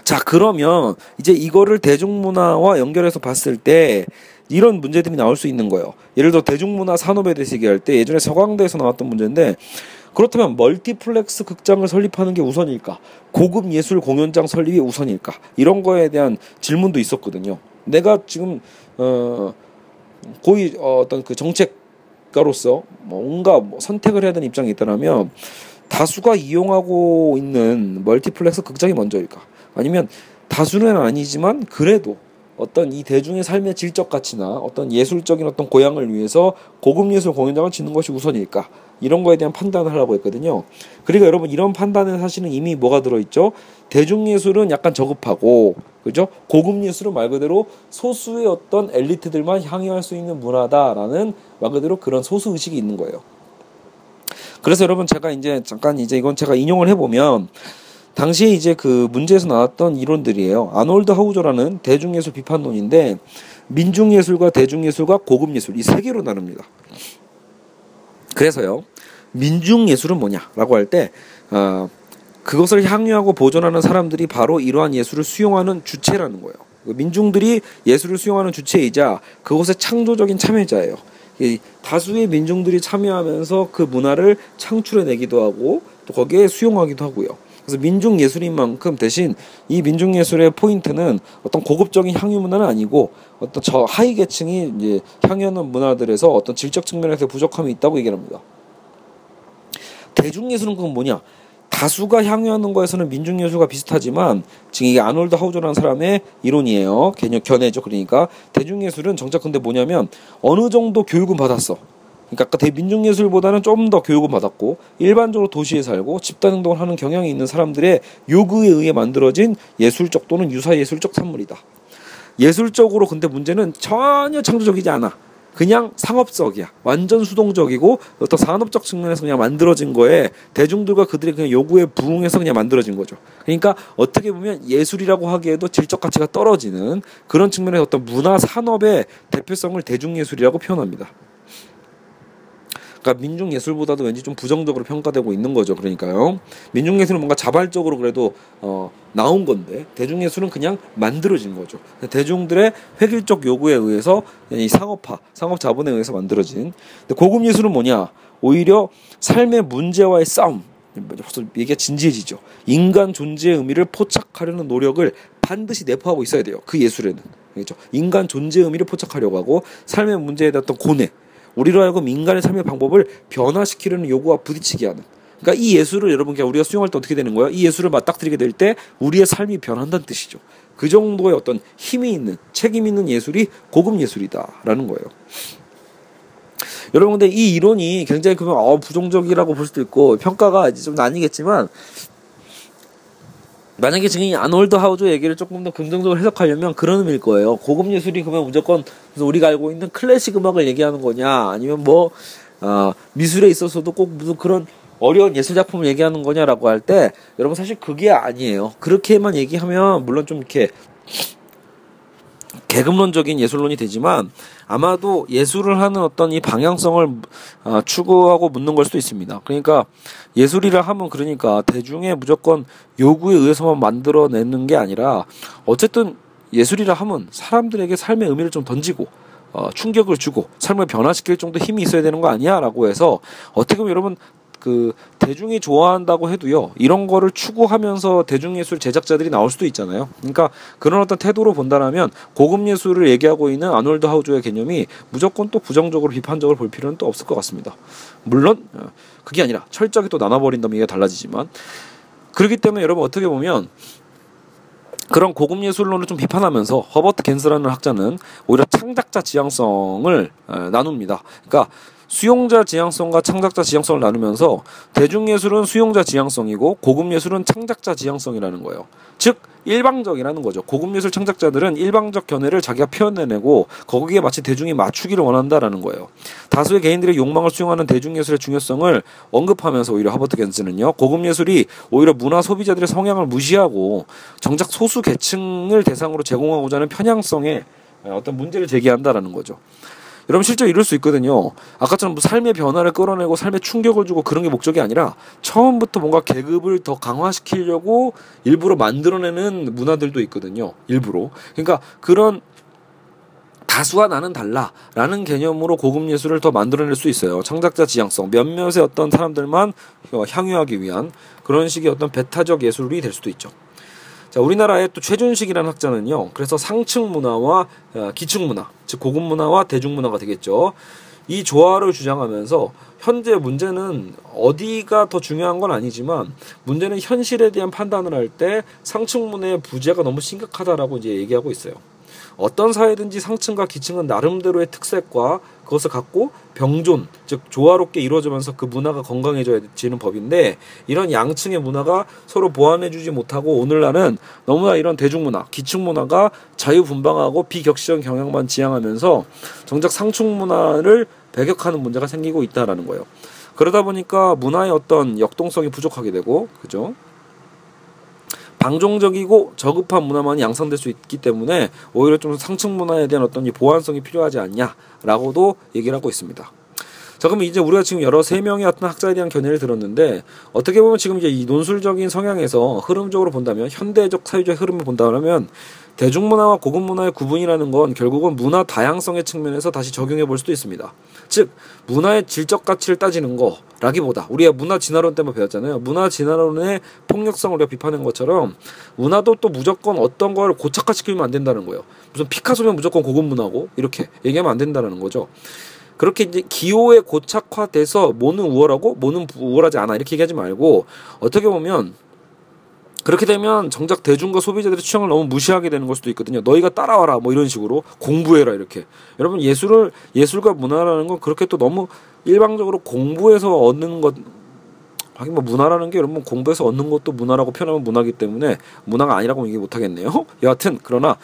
자, 그러면 이제 이거를 대중문화와 연결해서 봤을 때 이런 문제들이 나올 수 있는 거예요. 예를 들어 대중문화 산업에 대해서 얘기할 때 예전에 서강대에서 나왔던 문제인데 그렇다면 멀티플렉스 극장을 설립하는 게 우선일까? 고급 예술 공연장 설립이 우선일까? 이런 거에 대한 질문도 있었거든요. 내가 지금 어 고위 어, 어떤 그 정책가로서 뭔가 뭐 선택을 해야 되는 입장이 있다면 다수가 이용하고 있는 멀티플렉스 극장이 먼저일까? 아니면 다수는 아니지만 그래도 어떤 이 대중의 삶의 질적 가치나 어떤 예술적인 어떤 고양을 위해서 고급 예술 공연장을 짓는 것이 우선일까? 이런 거에 대한 판단을 하라고 했거든요. 그리고 여러분 이런 판단에 사실은 이미 뭐가 들어있죠? 대중예술은 약간 저급하고 그죠? 고급 예술은 말 그대로 소수의 어떤 엘리트들만 향유할 수 있는 문화다라는 말 그대로 그런 소수 의식이 있는 거예요. 그래서 여러분 제가 이제 잠깐 이제 이건 제가 인용을 해보면 당시에 이제 그 문제에서 나왔던 이론들이에요. 아놀드 하우저라는 대중예술 비판론인데 민중예술과 대중예술과 고급예술 이 세 개로 나눕니다. 그래서요. 민중예술은 뭐냐라고 할때 어, 그것을 향유하고 보존하는 사람들이 바로 이러한 예술을 수용하는 주체라는 거예요. 그 민중들이 예술을 수용하는 주체이자 그것의 창조적인 참여자예요. 다수의 민중들이 참여하면서 그 문화를 창출해내기도 하고 또 거기에 수용하기도 하고요. 그래서 민중 예술인 만큼 대신 이 민중 예술의 포인트는 어떤 고급적인 향유 문화는 아니고 어떤 저 하위 계층이 이제 향유하는 문화들에서 어떤 질적 측면에서 부족함이 있다고 얘기합니다. 대중 예술은 그건 뭐냐? 다수가 향유하는 거에서는 민중 예술과 비슷하지만 지금 이게 아놀드 하우저라는 사람의 이론이에요. 개념 견해죠. 그러니까 대중 예술은 정작 근데 뭐냐면 어느 정도 교육은 받았어. 그러니까 대민중예술보다는 좀 더 교육을 받았고 일반적으로 도시에 살고 집단 행동을 하는 경향이 있는 사람들의 요구에 의해 만들어진 예술적 또는 유사 예술적 산물이다. 예술적으로 근데 문제는 전혀 창조적이지 않아. 그냥 상업적이야. 완전 수동적이고 어떤 산업적 측면에서 그냥 만들어진 거에 대중들과 그들의 그냥 요구에 부응해서 그냥 만들어진 거죠. 그러니까 어떻게 보면 예술이라고 하기에도 질적 가치가 떨어지는 그런 측면에서 어떤 문화 산업의 대표성을 대중예술이라고 표현합니다. 그러니까 민중 예술보다도 왠지 좀 부정적으로 평가되고 있는 거죠. 그러니까요. 민중 예술은 뭔가 자발적으로 그래도 어 나온 건데 대중 예술은 그냥 만들어진 거죠. 대중들의 획일적 요구에 의해서 이 상업화, 상업 자본에 의해서 만들어진. 근데 고급 예술은 뭐냐? 오히려 삶의 문제와의 싸움. 벌써 얘기가 진지해지죠. 인간 존재의 의미를 포착하려는 노력을 반드시 내포하고 있어야 돼요. 그 예술에는. 그렇죠. 인간 존재의 의미를 포착하려고 하고 삶의 문제에 대한 어떤 고뇌, 우리로 하여금 인간의 삶의 방법을 변화시키려는 요구와 부딪히게 하는. 그러니까 이 예술을 여러분 우리가 수용할 때 어떻게 되는 거예요? 이 예술을 맞닥뜨리게 될 때 우리의 삶이 변한다는 뜻이죠. 그 정도의 어떤 힘이 있는 책임 있는 예술이 고급 예술이다라는 거예요. 여러분 근데 이 이론이 굉장히 그러면 어, 부정적이라고 볼 수도 있고 평가가 이제 좀 나뉘겠지만 만약에 지금 이 아놀드 하우즈 얘기를 조금 더 긍정적으로 해석하려면 그런 의미일 거예요. 고급 예술이 그러면 무조건 우리가 알고 있는 클래식 음악을 얘기하는 거냐, 아니면 뭐 어, 미술에 있어서도 꼭 무슨 그런 어려운 예술 작품을 얘기하는 거냐라고 할 때 여러분 사실 그게 아니에요. 그렇게만 얘기하면 물론 좀 이렇게 계급론적인 예술론이 되지만 아마도 예술을 하는 어떤 이 방향성을 어, 추구하고 묻는 걸 수도 있습니다. 그러니까 예술이라 하면 그러니까 대중의 무조건 요구에 의해서만 만들어내는 게 아니라 어쨌든 예술이라 하면 사람들에게 삶의 의미를 좀 던지고 어, 충격을 주고 삶을 변화시킬 정도 힘이 있어야 되는 거 아니야 라고 해서 어떻게 보면 여러분 그 대중이 좋아한다고 해도요 이런 거를 추구하면서 대중예술 제작자들이 나올 수도 있잖아요. 그러니까 그런 어떤 태도로 본다라면 고급 예술을 얘기하고 있는 아놀드 하우즈의 개념이 무조건 또 부정적으로 비판적으로 볼 필요는 또 없을 것 같습니다. 물론 어, 그게 아니라 철저하게 또 나눠버린다면 이게 달라지지만 그렇기 때문에 여러분 어떻게 보면 그런 고급 예술론을 좀 비판하면서 허버트 겐스라는 학자는 오히려 창작자 지향성을 나눕니다. 그러니까 수용자 지향성과 창작자 지향성을 나누면서 대중예술은 수용자 지향성이고 고급예술은 창작자 지향성이라는 거예요. 즉 일방적이라는 거죠. 고급예술 창작자들은 일방적 견해를 자기가 표현해내고 거기에 마치 대중이 맞추기를 원한다라는 거예요. 다수의 개인들의 욕망을 수용하는 대중예술의 중요성을 언급하면서 오히려 하버트 겐스는요. 고급예술이 오히려 문화 소비자들의 성향을 무시하고 정작 소수 계층을 대상으로 제공하고자 하는 편향성에 어떤 문제를 제기한다라는 거죠. 여러분 실제로 이럴 수 있거든요. 아까처럼 뭐 삶의 변화를 끌어내고 삶의 충격을 주고 그런 게 목적이 아니라 처음부터 뭔가 계급을 더 강화시키려고 일부러 만들어내는 문화들도 있거든요. 일부러. 그러니까 그런 다수와 나는 달라라는 개념으로 고급 예술을 더 만들어낼 수 있어요. 창작자 지향성, 몇몇의 어떤 사람들만 향유하기 위한 그런 식의 어떤 배타적 예술이 될 수도 있죠. 자, 우리나라의 또 최준식이라는 학자는요. 그래서 상층 문화와 어, 기층 문화, 즉 고급 문화와 대중 문화가 되겠죠. 이 조화를 주장하면서 현재 문제는 어디가 더 중요한 건 아니지만 문제는 현실에 대한 판단을 할 때 상층 문화의 부재가 너무 심각하다라고 이제 얘기하고 있어요. 어떤 사회든지 상층과 기층은 나름대로의 특색과 그것을 갖고 병존 즉 조화롭게 이루어지면서 그 문화가 건강해져지는 법인데 이런 양층의 문화가 서로 보완해주지 못하고 오늘날은 너무나 이런 대중문화 기층 문화가 자유분방하고 비격시적 경향만 지향하면서 정작 상층 문화를 배격하는 문제가 생기고 있다라는 거예요. 그러다 보니까 문화의 어떤 역동성이 부족하게 되고 그죠? 방종적이고 저급한 문화만 양성될 수 있기 때문에 오히려 좀 상층 문화에 대한 어떤 보완성이 필요하지 않냐라고도 얘기를 하고 있습니다. 자, 그러면 이제 우리가 지금 여러 세 명의 어떤 학자에 대한 견해를 들었는데 어떻게 보면 지금 이제 이 논술적인 성향에서 흐름적으로 본다면 현대적 사회적 흐름을 본다면 대중문화와 고급문화의 구분이라는 건 결국은 문화 다양성의 측면에서 다시 적용해 볼 수도 있습니다. 즉 문화의 질적 가치를 따지는 거라기보다 우리가 문화 진화론 때문에 배웠잖아요. 문화 진화론의 폭력성을 우리가 비판한 것처럼 문화도 또 무조건 어떤 걸 고착화시키면 안 된다는 거예요. 무슨 피카소면 무조건 고급문화고 이렇게 얘기하면 안 된다는 거죠. 그렇게 이제 기호에 고착화돼서 뭐는 우월하고 뭐는 우월하지 않아 이렇게 얘기하지 말고 어떻게 보면 그렇게 되면 정작 대중과 소비자들의 취향을 너무 무시하게 되는 걸 수도 있거든요. 너희가 따라와라 뭐 이런 식으로 공부해라 이렇게. 여러분 예술을 예술과 문화라는 건 그렇게 또 너무 일방적으로 공부해서 얻는 것 하긴 뭐 문화라는 게 여러분 공부해서 얻는 것도 문화라고 표현하면 문화기 때문에 문화가 아니라고 얘기 못 하겠네요. 여하튼 그러나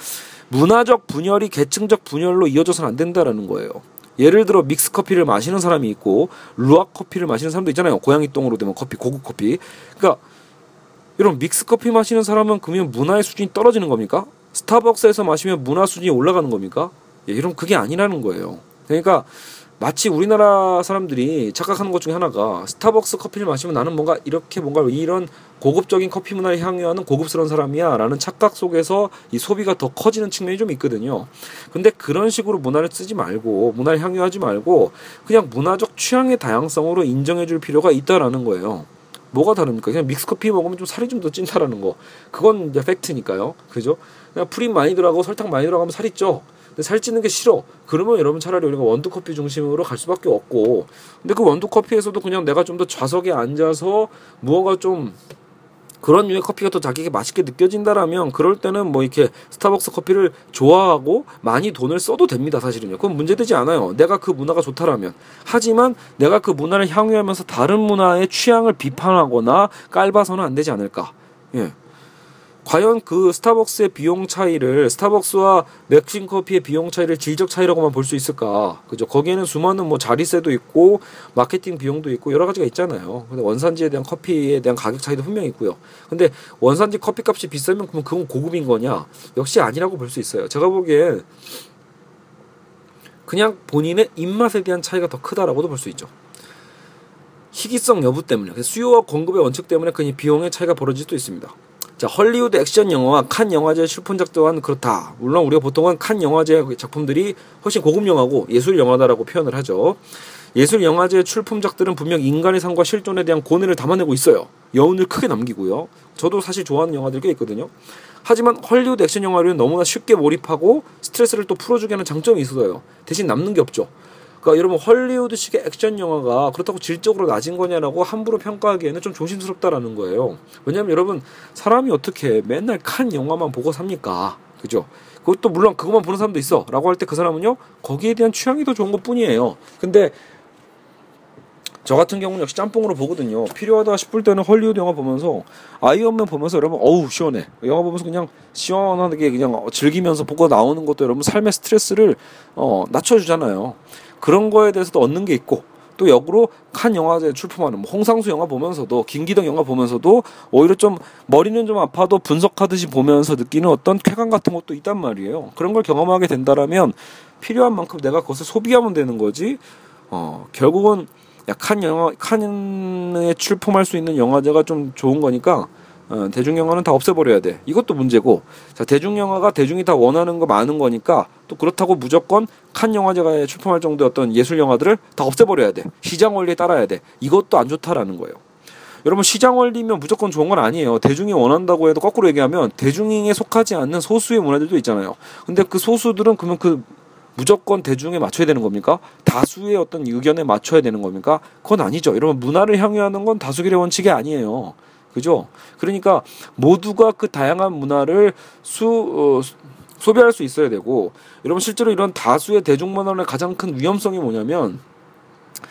문화적 분열이 계층적 분열로 이어져서는 안 된다라는 거예요. 예를 들어 믹스 커피를 마시는 사람이 있고 루아 커피를 마시는 사람도 있잖아요. 고양이 똥으로 되면 커피, 고급 커피. 그러니까 여러분 믹스 커피 마시는 사람은 그러면 문화의 수준이 떨어지는 겁니까? 스타벅스에서 마시면 문화 수준이 올라가는 겁니까? 예, 여러분 그게 아니라는 거예요. 그러니까 마치 우리나라 사람들이 착각하는 것 중에 하나가 스타벅스 커피를 마시면 나는 뭔가 이렇게 뭔가 이런 고급적인 커피 문화를 향유하는 고급스러운 사람이야라는 착각 속에서 이 소비가 더 커지는 측면이 좀 있거든요. 근데 그런 식으로 문화를 쓰지 말고 문화를 향유하지 말고 그냥 문화적 취향의 다양성으로 인정해 줄 필요가 있다라는 거예요. 뭐가 다릅니까? 그냥 믹스커피 먹으면 좀 살이 좀 더 찐다라는 거. 그건 이제 팩트니까요. 그죠? 그냥 프림 많이 들어가고 설탕 많이 들어가면 살이 쪄. 근데 살찌는 게 싫어. 그러면 여러분 차라리 우리가 원두 커피 중심으로 갈 수밖에 없고. 근데 그 원두 커피에서도 그냥 내가 좀 더 좌석에 앉아서 무언가 좀 그런 류의 커피가 더 자기에게 맛있게 느껴진다라면 그럴 때는 뭐 이렇게 스타벅스 커피를 좋아하고 많이 돈을 써도 됩니다 사실은요. 그건 문제되지 않아요. 내가 그 문화가 좋다라면. 하지만 내가 그 문화를 향유하면서 다른 문화의 취향을 비판하거나 깔봐서는 안 되지 않을까. 예. 과연 그 스타벅스의 비용 차이를 스타벅스와 맥심 커피의 비용 차이를 질적 차이라고만 볼 수 있을까? 그죠? 거기에는 수많은 뭐 자리세도 있고 마케팅 비용도 있고 여러 가지가 있잖아요. 근데 원산지에 대한 커피에 대한 가격 차이도 분명히 있고요. 근데 원산지 커피 값이 비싸면 그럼 그건 고급인 거냐? 역시 아니라고 볼 수 있어요. 제가 보기엔 그냥 본인의 입맛에 대한 차이가 더 크다라고도 볼 수 있죠. 희귀성 여부 때문에 수요와 공급의 원칙 때문에 그냥 비용의 차이가 벌어질 수도 있습니다. 자, 헐리우드 액션 영화와 칸 영화제 출품작 또한 그렇다. 물론 우리가 보통은 칸 영화제 작품들이 훨씬 고급 영화고 예술 영화다라고 표현을 하죠. 예술 영화제 출품작들은 분명 인간의 삶과 실존에 대한 고뇌를 담아내고 있어요. 여운을 크게 남기고요. 저도 사실 좋아하는 영화들 꽤 있거든요. 하지만 헐리우드 액션 영화는 너무나 쉽게 몰입하고 스트레스를 또 풀어주게 하는 장점이 있어요. 대신 남는 게 없죠. 그러니까 여러분 헐리우드식의 액션 영화가 그렇다고 질적으로 낮은 거냐라고 함부로 평가하기에는 좀 조심스럽다라는 거예요. 왜냐하면 여러분 사람이 어떻게 맨날 칸 영화만 보고 삽니까? 그죠? 그것도 물론 그것만 보는 사람도 있어라고 할 때 그 사람은요 거기에 대한 취향이 더 좋은 것뿐이에요. 근데 저 같은 경우는 역시 짬뽕으로 보거든요. 필요하다 싶을 때는 헐리우드 영화 보면서 아이언맨 보면서 여러분 어우 시원해. 영화 보면서 그냥 시원하게 그냥 즐기면서 보고 나오는 것도 여러분 삶의 스트레스를 어 낮춰주잖아요. 그런 거에 대해서도 얻는 게 있고 또 역으로 칸 영화제 출품하는 뭐 홍상수 영화 보면서도 김기덕 영화 보면서도 오히려 좀 머리는 좀 아파도 분석하듯이 보면서 느끼는 어떤 쾌감 같은 것도 있단 말이에요. 그런 걸 경험하게 된다라면 필요한 만큼 내가 그것을 소비하면 되는 거지. 어 결국은 칸 영화 칸에 출품할 수 있는 영화제가 좀 좋은 거니까 어, 대중 영화는 다 없애버려야 돼. 이것도 문제고. 자, 대중 영화가 대중이 다 원하는 거 많은 거니까 또 그렇다고 무조건 칸 영화제가 출품할 정도의 어떤 예술 영화들을 다 없애버려야 돼. 시장 원리에 따라야 돼. 이것도 안 좋다라는 거예요. 여러분 시장 원리면 무조건 좋은 건 아니에요. 대중이 원한다고 해도 거꾸로 얘기하면 대중에 속하지 않는 소수의 문화들도 있잖아요. 근데 그 소수들은 그러면 그 무조건 대중에 맞춰야 되는 겁니까? 다수의 어떤 의견에 맞춰야 되는 겁니까? 그건 아니죠. 여러분 문화를 향유하는 건 다수결의 원칙이 아니에요. 그죠? 그러니까 모두가 그 다양한 문화를 수 어, 소비할 수 있어야 되고 여러분 실제로 이런 다수의 대중문화의 가장 큰 위험성이 뭐냐면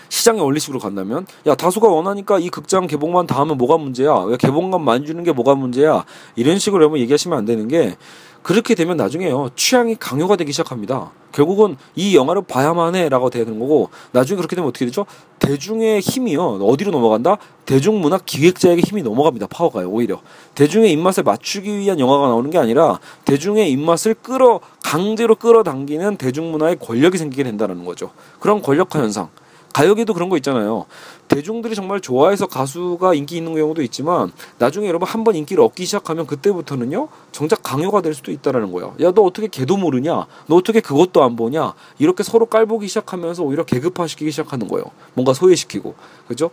시장의 원리식으로 간다면 야 다수가 원하니까 이 극장 개봉만 다 하면 뭐가 문제야 왜 개봉만 많이 주는 게 뭐가 문제야 이런 식으로 여러분 얘기하시면 안 되는 게 그렇게 되면 나중에요 취향이 강요가 되기 시작합니다. 결국은 이 영화를 봐야만 해라고 되는 거고 나중에 그렇게 되면 어떻게 되죠? 대중의 힘이요 어디로 넘어간다? 대중문화 기획자에게 힘이 넘어갑니다. 파워가요 오히려 대중의 입맛을 맞추기 위한 영화가 나오는 게 아니라 대중의 입맛을 끌어 강제로 끌어당기는 대중문화의 권력이 생기게 된다는 거죠. 그런 권력화 현상. 가요계도 그런 거 있잖아요. 대중들이 정말 좋아해서 가수가 인기 있는 경우도 있지만 나중에 여러분 한 번 인기를 얻기 시작하면 그때부터는요 정작 강요가 될 수도 있다라는 거예요. 야너 어떻게 걔도 모르냐? 너 어떻게 그것도 안 보냐? 이렇게 서로 깔보기 시작하면서 오히려 계급화시키기 시작하는 거예요. 뭔가 소외시키고 그죠?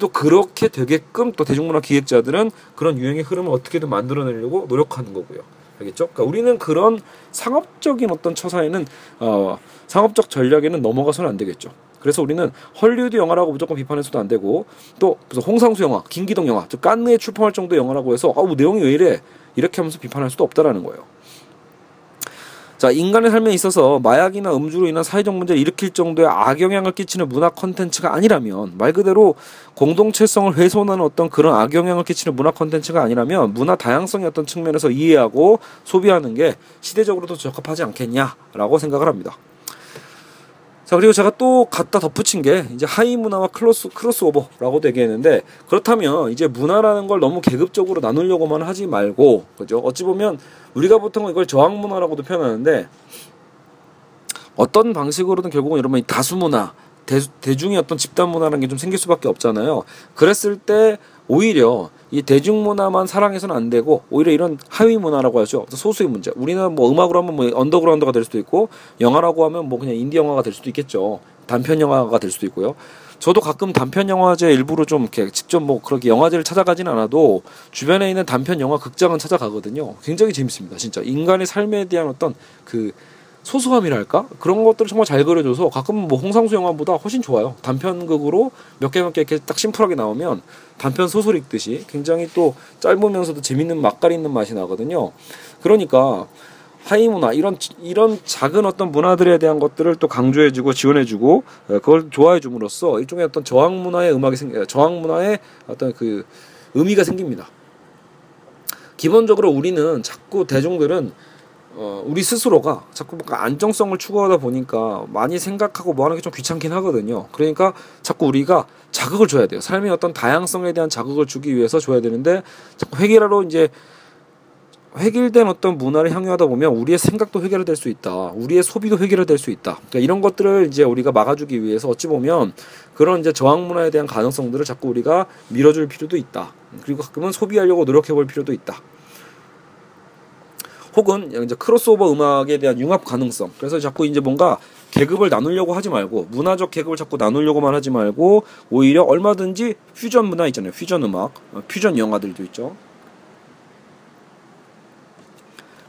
또 그렇게 되게끔 또 대중문화 기획자들은 그런 유행의 흐름을 어떻게든 만들어내려고 노력하는 거고요. 알겠죠? 그러니까 우리는 그런 상업적인 어떤 처사에는 어, 상업적 전략에는 넘어가서는 안 되겠죠. 그래서 우리는 헐리우드 영화라고 무조건 비판해서도 안 되고 또 무슨 홍상수 영화, 김기동 영화, 즉 깐느에 출품할 정도의 영화라고 해서 아우 내용이 왜 이래 이렇게 하면서 비판할 수도 없다라는 거예요. 자, 인간의 삶에 있어서 마약이나 음주로 인한 사회적 문제를 일으킬 정도의 악영향을 끼치는 문화 콘텐츠가 아니라면 말 그대로 공동체성을 훼손하는 어떤 그런 악영향을 끼치는 문화 콘텐츠가 아니라면 문화 다양성의 어떤 측면에서 이해하고 소비하는 게 시대적으로도 적합하지 않겠냐라고 생각을 합니다. 자 그리고 제가 또 갖다 덧붙인 게 이제 하위 문화와 크로스 크로스오버라고도 얘기했는데 그렇다면 이제 문화라는 걸 너무 계급적으로 나누려고만 하지 말고 그죠 어찌 보면 우리가 보통 이걸 저항 문화라고도 표현하는데 어떤 방식으로든 결국은 여러분 이 다수 문화 대, 대중의 어떤 집단 문화라는 게 좀 생길 수밖에 없잖아요. 그랬을 때 오히려 이 대중문화만 사랑해서는 안 되고 오히려 이런 하위 문화라고 하죠. 소수의 문화. 우리는 뭐 음악으로 하면 뭐 언더그라운드가 될 수도 있고 영화라고 하면 뭐 그냥 인디 영화가 될 수도 있겠죠. 단편 영화가 될 수도 있고요. 저도 가끔 단편 영화제 일부러 좀 이렇게 직접 뭐 그렇게 영화제를 찾아가진 않아도 주변에 있는 단편 영화 극장은 찾아가거든요. 굉장히 재밌습니다 진짜. 인간의 삶에 대한 어떤 그 소소함이랄까? 그런 것들을 정말 잘 그려줘서 가끔은 뭐 홍상수 영화보다 훨씬 좋아요. 단편극으로 몇 개몇 개 이렇게 딱 심플하게 나오면 단편 소설 읽듯이 굉장히 또 짧으면서도 재밌는 맛깔 있는 맛이 나거든요. 그러니까 하이 문화 이런 이런 작은 어떤 문화들에 대한 것들을 또 강조해주고 지원해주고 어, 그걸 좋아해줌으로써 일종의 어떤 저항 문화의 음악이 생 저항 문화의 어떤 그 의미가 생깁니다. 기본적으로 우리는 자꾸 대중들은 어, 우리 스스로가 자꾸 뭔가 안정성을 추구하다 보니까 많이 생각하고 뭐 하는 게 좀 귀찮긴 하거든요. 그러니까 자꾸 우리가 자극을 줘야 돼요. 삶의 어떤 다양성에 대한 자극을 주기 위해서 줘야 되는데 자꾸 획일화로 이제 획일된 어떤 문화를 향유하다 보면 우리의 생각도 획일화될 수 있다. 우리의 소비도 획일화될 수 있다. 그러니까 이런 것들을 이제 우리가 막아주기 위해서 어찌 보면 그런 이제 저항 문화에 대한 가능성들을 자꾸 우리가 밀어줄 필요도 있다. 그리고 가끔은 소비하려고 노력해 볼 필요도 있다. 혹은 이제 크로스오버 음악에 대한 융합 가능성. 그래서 자꾸 이제 뭔가 계급을 나누려고 하지 말고 문화적 계급을 자꾸 나누려고만 하지 말고 오히려 얼마든지 퓨전 문화 있잖아요. 퓨전 음악, 어, 퓨전 영화들도 있죠.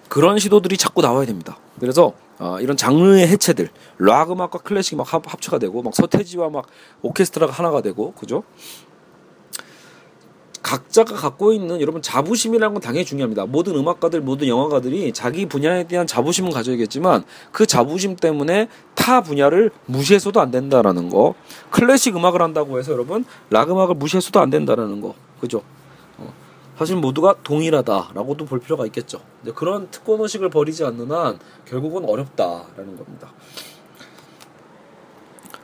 그런 시도들이 자꾸 나와야 됩니다. 그래서 어, 이런 장르의 해체들, 락 음악과 클래식 막 합, 합체가 되고 막 서태지와 막 오케스트라가 하나가 되고 그죠? 각자가 갖고 있는 여러분 자부심이라는 건 당연히 중요합니다. 모든 음악가들, 모든 영화가들이 자기 분야에 대한 자부심은 가져야겠지만 그 자부심 때문에 타 분야를 무시해서도 안 된다라는 거. 클래식 음악을 한다고 해서 여러분 락 음악을 무시해서도 안 된다라는 거. 그죠? 어. 사실 모두가 동일하다라고도 볼 필요가 있겠죠. 그런 특권 의식을 버리지 않는 한 결국은 어렵다라는 겁니다.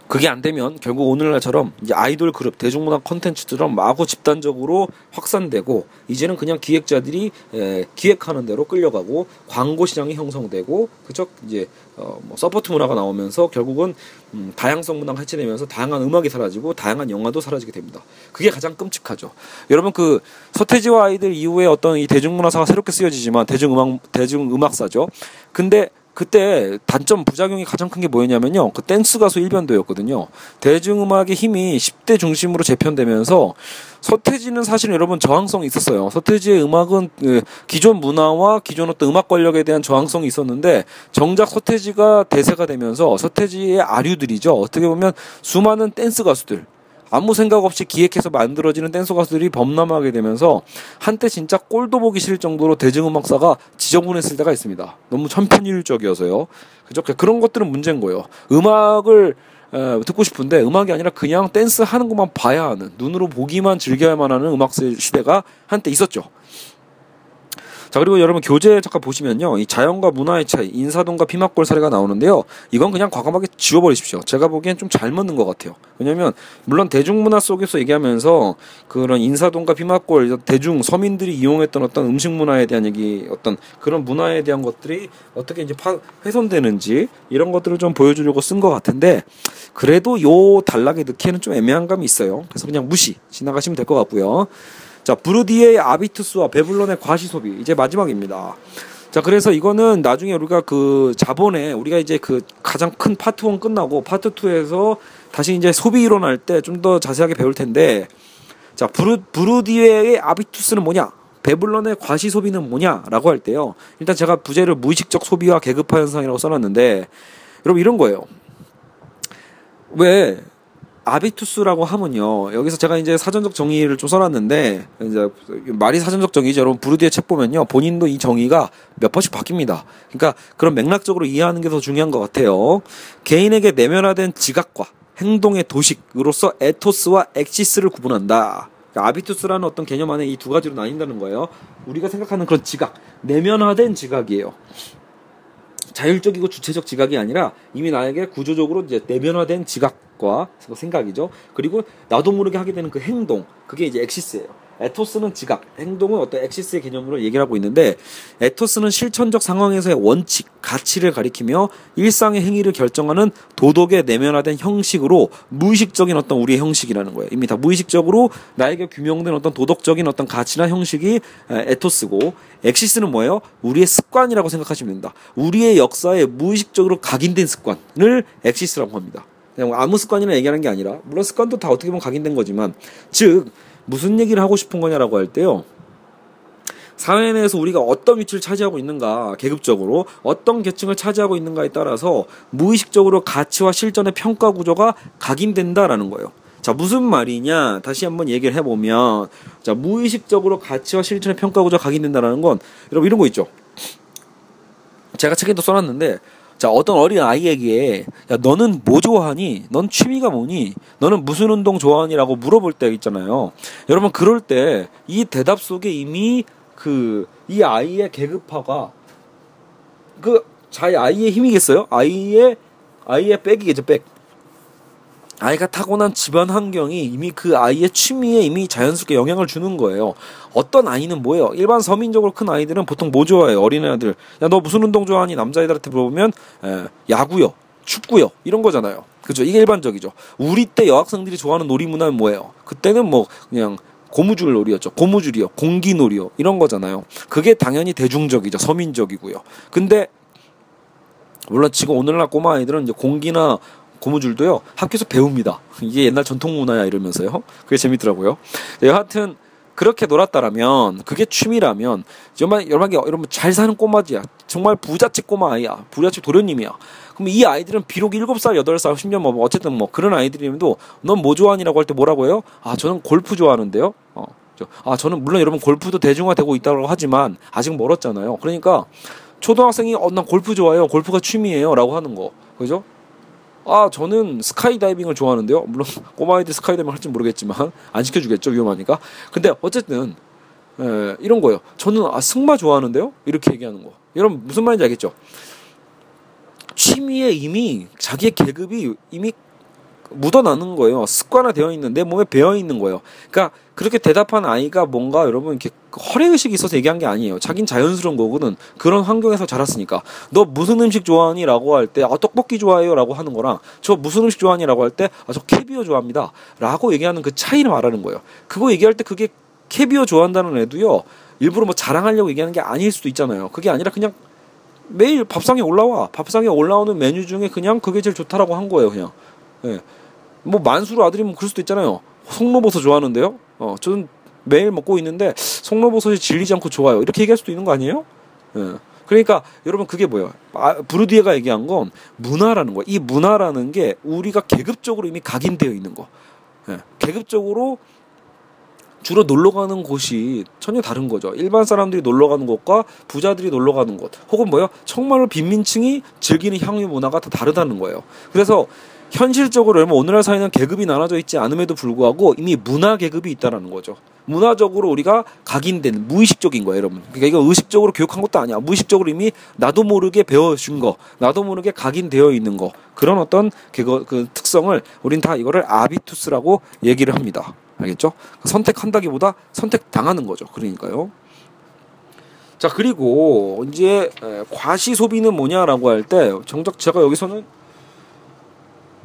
그게 안 되면 결국 오늘날처럼 아이돌 그룹 대중문화 컨텐츠처럼 마구 집단적으로 확산되고 이제는 그냥 기획자들이 에, 기획하는 대로 끌려가고 광고 시장이 형성되고 그죠 이제 어, 뭐 서포트 문화가 나오면서 결국은 음, 다양성 문화가 해체되면서 다양한 음악이 사라지고 다양한 영화도 사라지게 됩니다. 그게 가장 끔찍하죠. 여러분 그 서태지와 아이들 이후에 어떤 이 대중문화사가 새롭게 쓰여지지만 대중음악 대중음악사죠. 근데 그때 단점 부작용이 가장 큰 게 뭐였냐면요. 그 댄스 가수 일변도였거든요. 대중음악의 힘이 10대 중심으로 재편되면서 서태지는 사실 여러분 저항성이 있었어요. 서태지의 음악은 그 기존 문화와 기존 어떤 음악 권력에 대한 저항성이 있었는데 정작 서태지가 대세가 되면서 서태지의 아류들이죠. 어떻게 보면 수많은 댄스 가수들 아무 생각 없이 기획해서 만들어지는 댄서 가수들이 범람하게 되면서 한때 진짜 꼴도 보기 싫을 정도로 대중음악사가 지저분했을 때가 있습니다. 너무 천편일률적이어서요. 그죠? 그런 것들은 문제인 거예요. 음악을 에, 듣고 싶은데 음악이 아니라 그냥 댄스 하는 것만 봐야 하는 눈으로 보기만 즐겨야만 하는 음악 시대가 한때 있었죠. 자 그리고 여러분 교재 잠깐 보시면요. 이 자연과 문화의 차이 인사동과 피막골 사례가 나오는데요. 이건 그냥 과감하게 지워버리십시오. 제가 보기엔 좀 잘 맞는 것 같아요. 왜냐면 물론 대중문화 속에서 얘기하면서 그런 인사동과 피막골 대중 서민들이 이용했던 어떤 음식 문화에 대한 얘기 어떤 그런 문화에 대한 것들이 어떻게 이제 파, 훼손되는지 이런 것들을 좀 보여주려고 쓴 것 같은데 그래도 요 단락에 넣기에는 좀 애매한 감이 있어요. 그래서 그냥 무시 지나가시면 될 것 같고요 자, 부르디외 아비투스와 베블런의 과시 소비. 이제 마지막입니다. 자, 그래서 이거는 나중에 우리가 그 자본에 우리가 이제 그 가장 큰 파트 1 끝나고 파트 2에서 다시 이제 소비 이론 할 때 좀 더 자세하게 배울 텐데 자, 부르, 부르디외 아비투스는 뭐냐? 베블런의 과시 소비는 뭐냐라고 할 때요. 일단 제가 부제를 무의식적 소비와 계급화 현상이라고 써놨는데 여러분 이런 거예요. 왜 아비투스라고 하면요. 여기서 제가 이제 사전적 정의를 좀 써놨는데 이제 말이 사전적 정의죠. 여러분 부르디외 책 보면요. 본인도 이 정의가 몇 번씩 바뀝니다. 그러니까 그런 맥락적으로 이해하는 게 더 중요한 것 같아요. 개인에게 내면화된 지각과 행동의 도식으로서 에토스와 헥시스를 구분한다. 그러니까 아비투스라는 어떤 개념 안에 이 두 가지로 나뉜다는 거예요. 우리가 생각하는 그런 지각, 내면화된 지각이에요. 자율적이고 주체적 지각이 아니라 이미 나에게 구조적으로 이제 내면화된 지각 과 생각이죠. 그리고 나도 모르게 하게 되는 그 행동, 그게 이제 엑시스예요. 에토스는 지각, 행동은 어떤 엑시스의 개념으로 얘기를 하고 있는데 에토스는 실천적 상황에서의 원칙, 가치를 가리키며 일상의 행위를 결정하는 도덕의 내면화된 형식으로 무의식적인 어떤 우리의 형식이라는 거예요. 이미 다 무의식적으로 나에게 규명된 어떤 도덕적인 어떤 가치나 형식이 에토스고 hexis는 뭐예요? 우리의 습관이라고 생각하시면 됩니다. 우리의 역사에 무의식적으로 각인된 습관을 hexis라고 합니다. 그냥 아무 습관이나 얘기하는 게 아니라 물론 습관도 다 어떻게 보면 각인된 거지만 즉 무슨 얘기를 하고 싶은 거냐라고 할 때요. 사회 내에서 우리가 어떤 위치를 차지하고 있는가, 계급적으로 어떤 계층을 차지하고 있는가에 따라서 무의식적으로 가치와 실전의 평가 구조가 각인된다라는 거예요. 자, 무슨 말이냐? 다시 한번 얘기를 해보면, 자, 무의식적으로 가치와 실전의 평가 구조가 각인된다라는 건, 여러분 이런 거 있죠? 제가 책에도 써놨는데, 자, 어떤 어린 아이에게, 야, 너는 뭐 좋아하니? 넌 취미가 뭐니? 너는 무슨 운동 좋아하니? 라고 물어볼 때 있잖아요. 여러분, 그럴 때 이 대답 속에 이미 그, 이 아이의 계급화가, 그, 자기 아이의 힘이겠어요? 아이의, 아이의 백이겠죠, 백. 아이가 타고난 집안 환경이 이미 그 아이의 취미에 이미 자연스럽게 영향을 주는 거예요. 어떤 아이는 뭐예요? 일반 서민적으로 큰 아이들은 보통 뭐 좋아해요? 어린애들. 야, 너 무슨 운동 좋아하니? 남자애들한테 물어보면, 에, 야구요, 축구요, 이런 거잖아요. 그죠? 이게 일반적이죠. 우리 때 여학생들이 좋아하는 놀이문화는 뭐예요? 그때는 뭐, 그냥, 고무줄 놀이였죠. 고무줄이요. 공기 놀이요. 이런 거잖아요. 그게 당연히 대중적이죠. 서민적이고요. 근데, 물론 지금 오늘날 꼬마 아이들은 이제 공기나 고무줄도요 학교에서 배웁니다. 이게 옛날 전통 문화야 이러면서요. 그게 재밌더라고요. 네, 여하튼 그렇게 놀았다라면 그게 취미라면 정말 여러분 여러분 잘 사는 꼬마지야. 정말 부잣집 꼬마 아이야. 부잣집 도련님이야. 그럼 이 아이들은 비록 7살, 8살, 10년 뭐 어쨌든 뭐 그런 아이들이면도 넌 뭐 좋아하니라고 할 때 뭐라고 해요? 아, 저는 골프 좋아하는데요. 어. 아, 저는 물론 여러분 골프도 대중화되고 있다고 하지만 아직 멀었잖아요. 그러니까 초등학생이 어, 난 골프 좋아해요. 골프가 취미예요라고 하는 거. 그죠? 아 저는 스카이다이빙을 좋아하는데요. 물론 [laughs] 꼬마아이들 스카이다이빙 할지 모르겠지만 안 시켜주겠죠 위험하니까. 근데 어쨌든 에, 이런 거예요. 저는 아 승마 좋아하는데요. 이렇게 얘기하는 거. 여러분 무슨 말인지 알겠죠? 취미에 이미 자기의 계급이 이미 묻어나는 거예요. 습관화되어 있는 내 몸에 배어 있는 거예요. 그러니까 그렇게 대답한 아이가 뭔가 여러분 이렇게 허례 의식이 있어서 얘기한 게 아니에요. 자긴 자연스러운 거거든. 그런 환경에서 자랐으니까. 너 무슨 음식 좋아하니?라고 할 때, 아 떡볶이 좋아해요라고 하는 거랑 저 무슨 음식 좋아하니?라고 할 때, 아 저 캐비어 좋아합니다.라고 얘기하는 그 차이를 말하는 거예요. 그거 얘기할 때 그게 캐비어 좋아한다는 애도요. 일부러 뭐 자랑하려고 얘기하는 게 아닐 수도 있잖아요. 그게 아니라 그냥 매일 밥상에 올라와. 밥상에 올라오는 메뉴 중에 그냥 그게 제일 좋다라고 한 거예요, 그냥. 예. 뭐 만수르 아들이면 그럴 수도 있잖아요. 송로버섯 좋아하는데요. 어, 저는 매일 먹고 있는데 송로버섯이 질리지 않고 좋아요. 이렇게 얘기할 수도 있는 거 아니에요? 예. 그러니까 여러분 그게 뭐예요? 아, 브루디에가 얘기한 건 문화라는 거예요. 이 문화라는 게 우리가 계급적으로 이미 각인되어 있는 거. 예. 계급적으로 주로 놀러 가는 곳이 전혀 다른 거죠. 일반 사람들이 놀러 가는 곳과 부자들이 놀러 가는 곳, 혹은 뭐요? 정말로 빈민층이 즐기는 향유 문화가 다 다르다는 거예요. 그래서 현실적으로 오늘날 사회는 계급이 나눠져 있지 않음에도 불구하고 이미 문화 계급이 있다라는 거죠. 문화적으로 우리가 각인된 무의식적인 거예요, 여러분. 그러니까 이거 의식적으로 교육한 것도 아니야. 무의식적으로 이미 나도 모르게 배워준 거, 나도 모르게 각인되어 있는 거 그런 어떤 그거 그 특성을 우린 다 이거를 아비투스라고 얘기를 합니다. 알겠죠? 선택한다기보다 선택 당하는 거죠. 그러니까요. 자 그리고 이제 과시 소비는 뭐냐라고 할 때 정작 제가 여기서는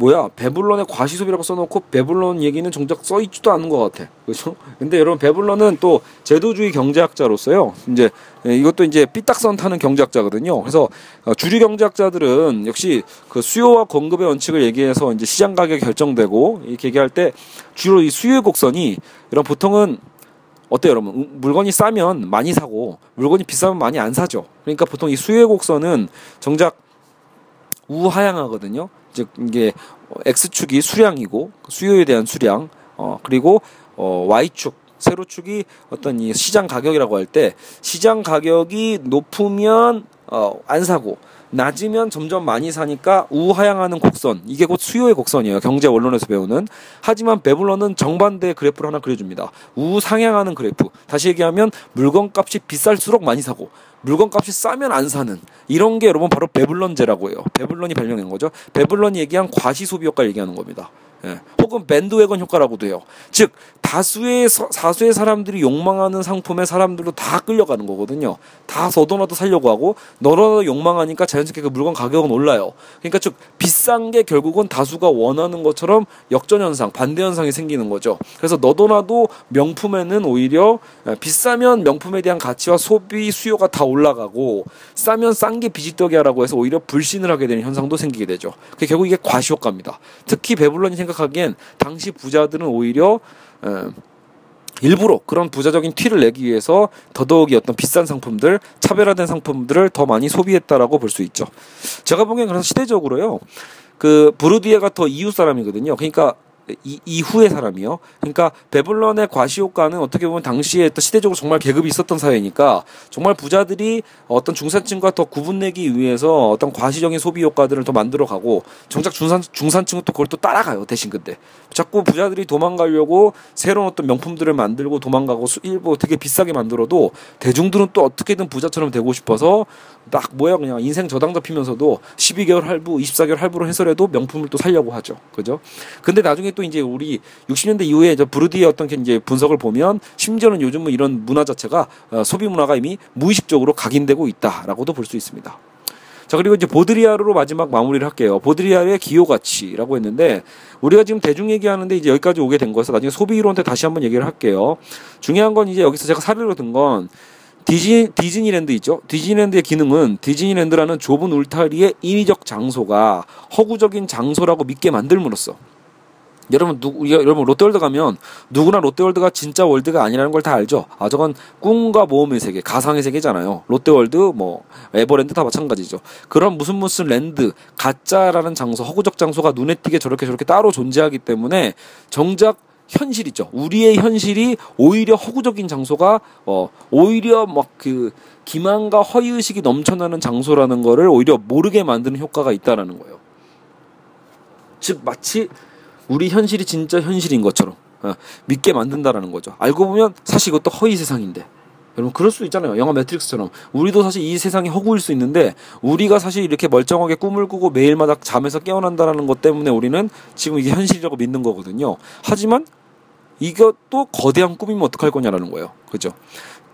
뭐야 베블론의 과시소비라고 써놓고 베블론 얘기는 정작 써있지도 않은 것 같아 그렇죠 근데 여러분 베블론은 또 제도주의 경제학자로서요 이제 예, 이것도 이제 삐딱선 타는 경제학자거든요 그래서 어, 주류 경제학자들은 역시 그 수요와 공급의 원칙을 얘기해서 이제 시장 가격이 결정되고 이렇게 얘기할 때 주로 이 수요의 곡선이 이런 보통은 어때요, 여러분? 물건이 싸면 많이 사고 물건이 비싸면 많이 안 사죠. 그러니까 보통 이 수요의 곡선은 정작 우하향하거든요. 즉 이게 x축이 수량이고 수요에 대한 수량 어 그리고 어 y축 세로축이 어떤 이 시장 가격이라고 할 때 시장 가격이 높으면 어 안 사고 낮으면 점점 많이 사니까 우하향하는 곡선 이게 곧 수요의 곡선이에요 경제 원론에서 배우는. 하지만 베블론은 정반대의 그래프를 하나 그려줍니다. 우상향하는 그래프. 다시 얘기하면 물건값이 비쌀수록 많이 사고 물건값이 싸면 안 사는 이런 게 여러분 바로 베블론제라고 해요. 베블론이 발명한 거죠. 베블론이 얘기한 과시 소비 효과를 얘기하는 겁니다 예. 혹은 밴드웨건 효과라고도 해요. 즉 다수의 서, 사수의 사람들이 욕망하는 상품에 사람들도 다 끌려가는 거거든요. 다 너도나도 살려고 하고 너라도 욕망하니까 자연스럽게 그 물건 가격은 올라요. 그러니까 즉 비싼 게 결국은 다수가 원하는 것처럼 역전 현상, 반대 현상이 생기는 거죠. 그래서 너도나도 명품에는 오히려 예, 비싸면 명품에 대한 가치와 소비 수요가 다 올라가고 싸면 싼 게 비지떡이야라고 해서 오히려 불신을 하게 되는 현상도 생기게 되죠. 그게 결국 이게 과시효과입니다. 특히 베블론이 생각 생각하기엔 당시 부자들은 오히려 에, 일부러 그런 부자적인 티를 내기 위해서 더더욱이 어떤 비싼 상품들, 차별화된 상품들을 더 많이 소비했다라고 볼 수 있죠. 제가 보기엔 그래서 시대적으로요. 그 부르디에가 더 이웃 사람이거든요. 그러니까 이, 이후의 사람이요. 그러니까 베블론의 과시효과는 어떻게 보면 당시에 또 시대적으로 정말 계급이 있었던 사회니까 정말 부자들이 어떤 중산층과 더 구분내기 위해서 어떤 과시적인 소비 효과들을 더 만들어가고 정작 중산 중산층은 또 그걸 또 따라가요 대신 근데 자꾸 부자들이 도망가려고 새로운 어떤 명품들을 만들고 도망가고 일부 되게 비싸게 만들어도 대중들은 또 어떻게든 부자처럼 되고 싶어서 딱 뭐야 그냥 인생 저당 잡히면서도 12개월 할부, 24개월 할부로 해서라도 명품을 또 살려고 하죠. 그죠? 근데 나중에 또 이제 우리 60년대 이후에 저 브루디의 어떤 이제 분석을 보면 심지어는 요즘은 이런 문화 자체가 어, 소비 문화가 이미 무의식적으로 각인되고 있다라고도 볼 수 있습니다. 자 그리고 이제 보드리아르로 마지막 마무리를 할게요. 보드리아르의 기호 가치라고 했는데 우리가 지금 대중 얘기하는데 이제 여기까지 오게 된 거여서 나중에 소비 이론 때 다시 한번 얘기를 할게요. 중요한 건 이제 여기서 제가 사례로 든 건 디즈니, 디즈니랜드 있죠? 디즈니랜드의 기능은 디즈니랜드라는 좁은 울타리의 인위적 장소가 허구적인 장소라고 믿게 만들므로써 여러분 누 여러분 롯데월드 가면 누구나 롯데월드가 진짜 world가 아니라는 걸 다 알죠. 아 저건 꿈과 모험의 세계, 가상의 세계잖아요. 롯데월드 뭐 에버랜드 다 마찬가지죠. 그런 무슨 무슨 land 가짜라는 장소, 허구적 장소가 눈에 띄게 저렇게 저렇게 따로 존재하기 때문에 정작 현실이죠. 우리의 현실이 오히려 허구적인 장소가 어 오히려 막 그 기만과 허위 의식이 넘쳐나는 장소라는 거를 오히려 모르게 만드는 효과가 있다라는 거예요. 즉 마치 우리 현실이 진짜 현실인 것처럼 어, 믿게 만든다라는 거죠. 알고 보면 사실 이것도 허위 세상인데. 여러분 그럴 수 있잖아요. 영화 매트릭스처럼 우리도 사실 이 세상이 허구일 수 있는데 우리가 사실 이렇게 멀쩡하게 꿈을 꾸고 매일마다 잠에서 깨어난다라는 것 때문에 우리는 지금 이게 현실이라고 믿는 거거든요. 하지만 이것도 거대한 꿈이면 어떡할 거냐라는 거예요. 그죠?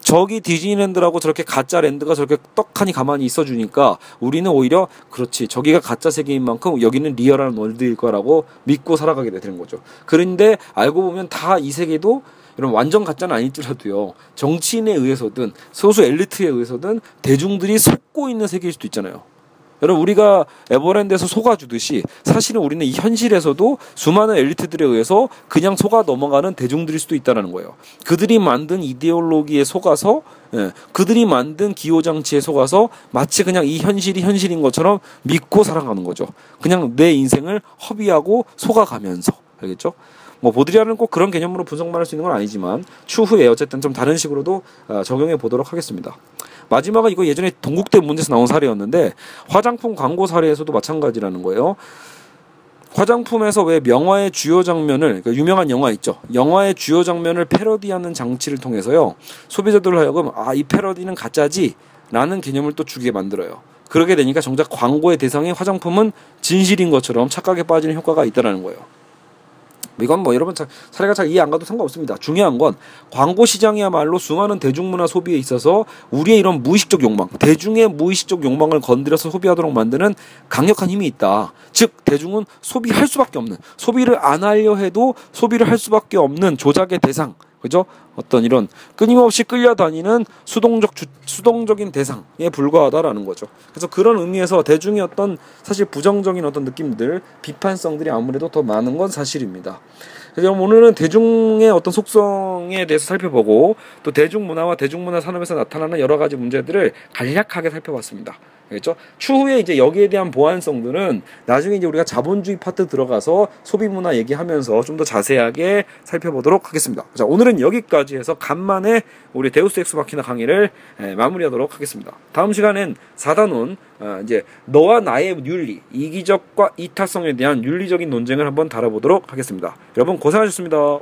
저기 디즈니랜드라고 저렇게 가짜 랜드가 저렇게 떡하니 가만히 있어주니까 우리는 오히려 그렇지 저기가 가짜 세계인 만큼 여기는 리얼한 월드일 거라고 믿고 살아가게 되는 거죠. 그런데 알고 보면 다 이 세계도 이런 완전 가짜는 아닐지라도요 정치인에 의해서든 소수 엘리트에 의해서든 대중들이 속고 있는 세계일 수도 있잖아요. 여러분 우리가 에버랜드에서 속아 주듯이 사실은 우리는 이 현실에서도 수많은 엘리트들에 의해서 그냥 속아 넘어가는 대중들일 수도 있다는 거예요. 그들이 만든 이데올로기에 속아서 예, 그들이 만든 기호 장치에 속아서 마치 그냥 이 현실이 현실인 것처럼 믿고 살아가는 거죠. 그냥 내 인생을 허비하고 속아가면서 알겠죠? 뭐 보드리아는 꼭 그런 개념으로 분석만 할 수 있는 건 아니지만 추후에 어쨌든 좀 다른 식으로도 어, 적용해 보도록 하겠습니다. 마지막은 이거 예전에 동국대 문제에서 나온 사례였는데 화장품 광고 사례에서도 마찬가지라는 거예요. 화장품에서 왜 명화의 주요 장면을 그러니까 유명한 영화 있죠. 영화의 주요 장면을 패러디하는 장치를 통해서요. 소비자들을 하여금 아 이 패러디는 가짜지라는 개념을 또 주게 만들어요. 그러게 되니까 정작 광고의 대상인 화장품은 진실인 것처럼 착각에 빠지는 효과가 있다라는 거예요. 이건 뭐 여러분 사례가 잘 이해 안 가도 상관없습니다. 중요한 건 광고 시장이야말로 수많은 대중문화 소비에 있어서 우리의 이런 무의식적 욕망, 대중의 무의식적 욕망을 건드려서 소비하도록 만드는 강력한 힘이 있다. 즉 대중은 소비할 수밖에 없는 소비를 안 하려 해도 소비를 할 수밖에 없는 조작의 대상 그죠? 어떤 이런 끊임없이 끌려다니는 수동적 주, 수동적인 대상에 불과하다라는 거죠. 그래서 그런 의미에서 대중의 어떤 사실 부정적인 어떤 느낌들, 비판성들이 아무래도 더 많은 건 사실입니다. 그래서 오늘은 대중의 어떤 속성에 대해서 살펴보고 또 대중문화와 대중문화 산업에서 나타나는 여러 가지 문제들을 간략하게 살펴봤습니다. 알겠죠? 추후에 이제 여기에 대한 보완성들은 나중에 이제 우리가 자본주의 파트 들어가서 소비 문화 얘기하면서 좀 더 자세하게 살펴보도록 하겠습니다. 자, 오늘은 여기까지 해서 간만에 우리 데우스 엑스 마키나 강의를 예, 마무리하도록 하겠습니다. 다음 시간엔 4단원 아, 이제 너와 나의 윤리, 이기적과 이타성에 대한 윤리적인 논쟁을 한번 다뤄보도록 하겠습니다. 여러분 고생하셨습니다.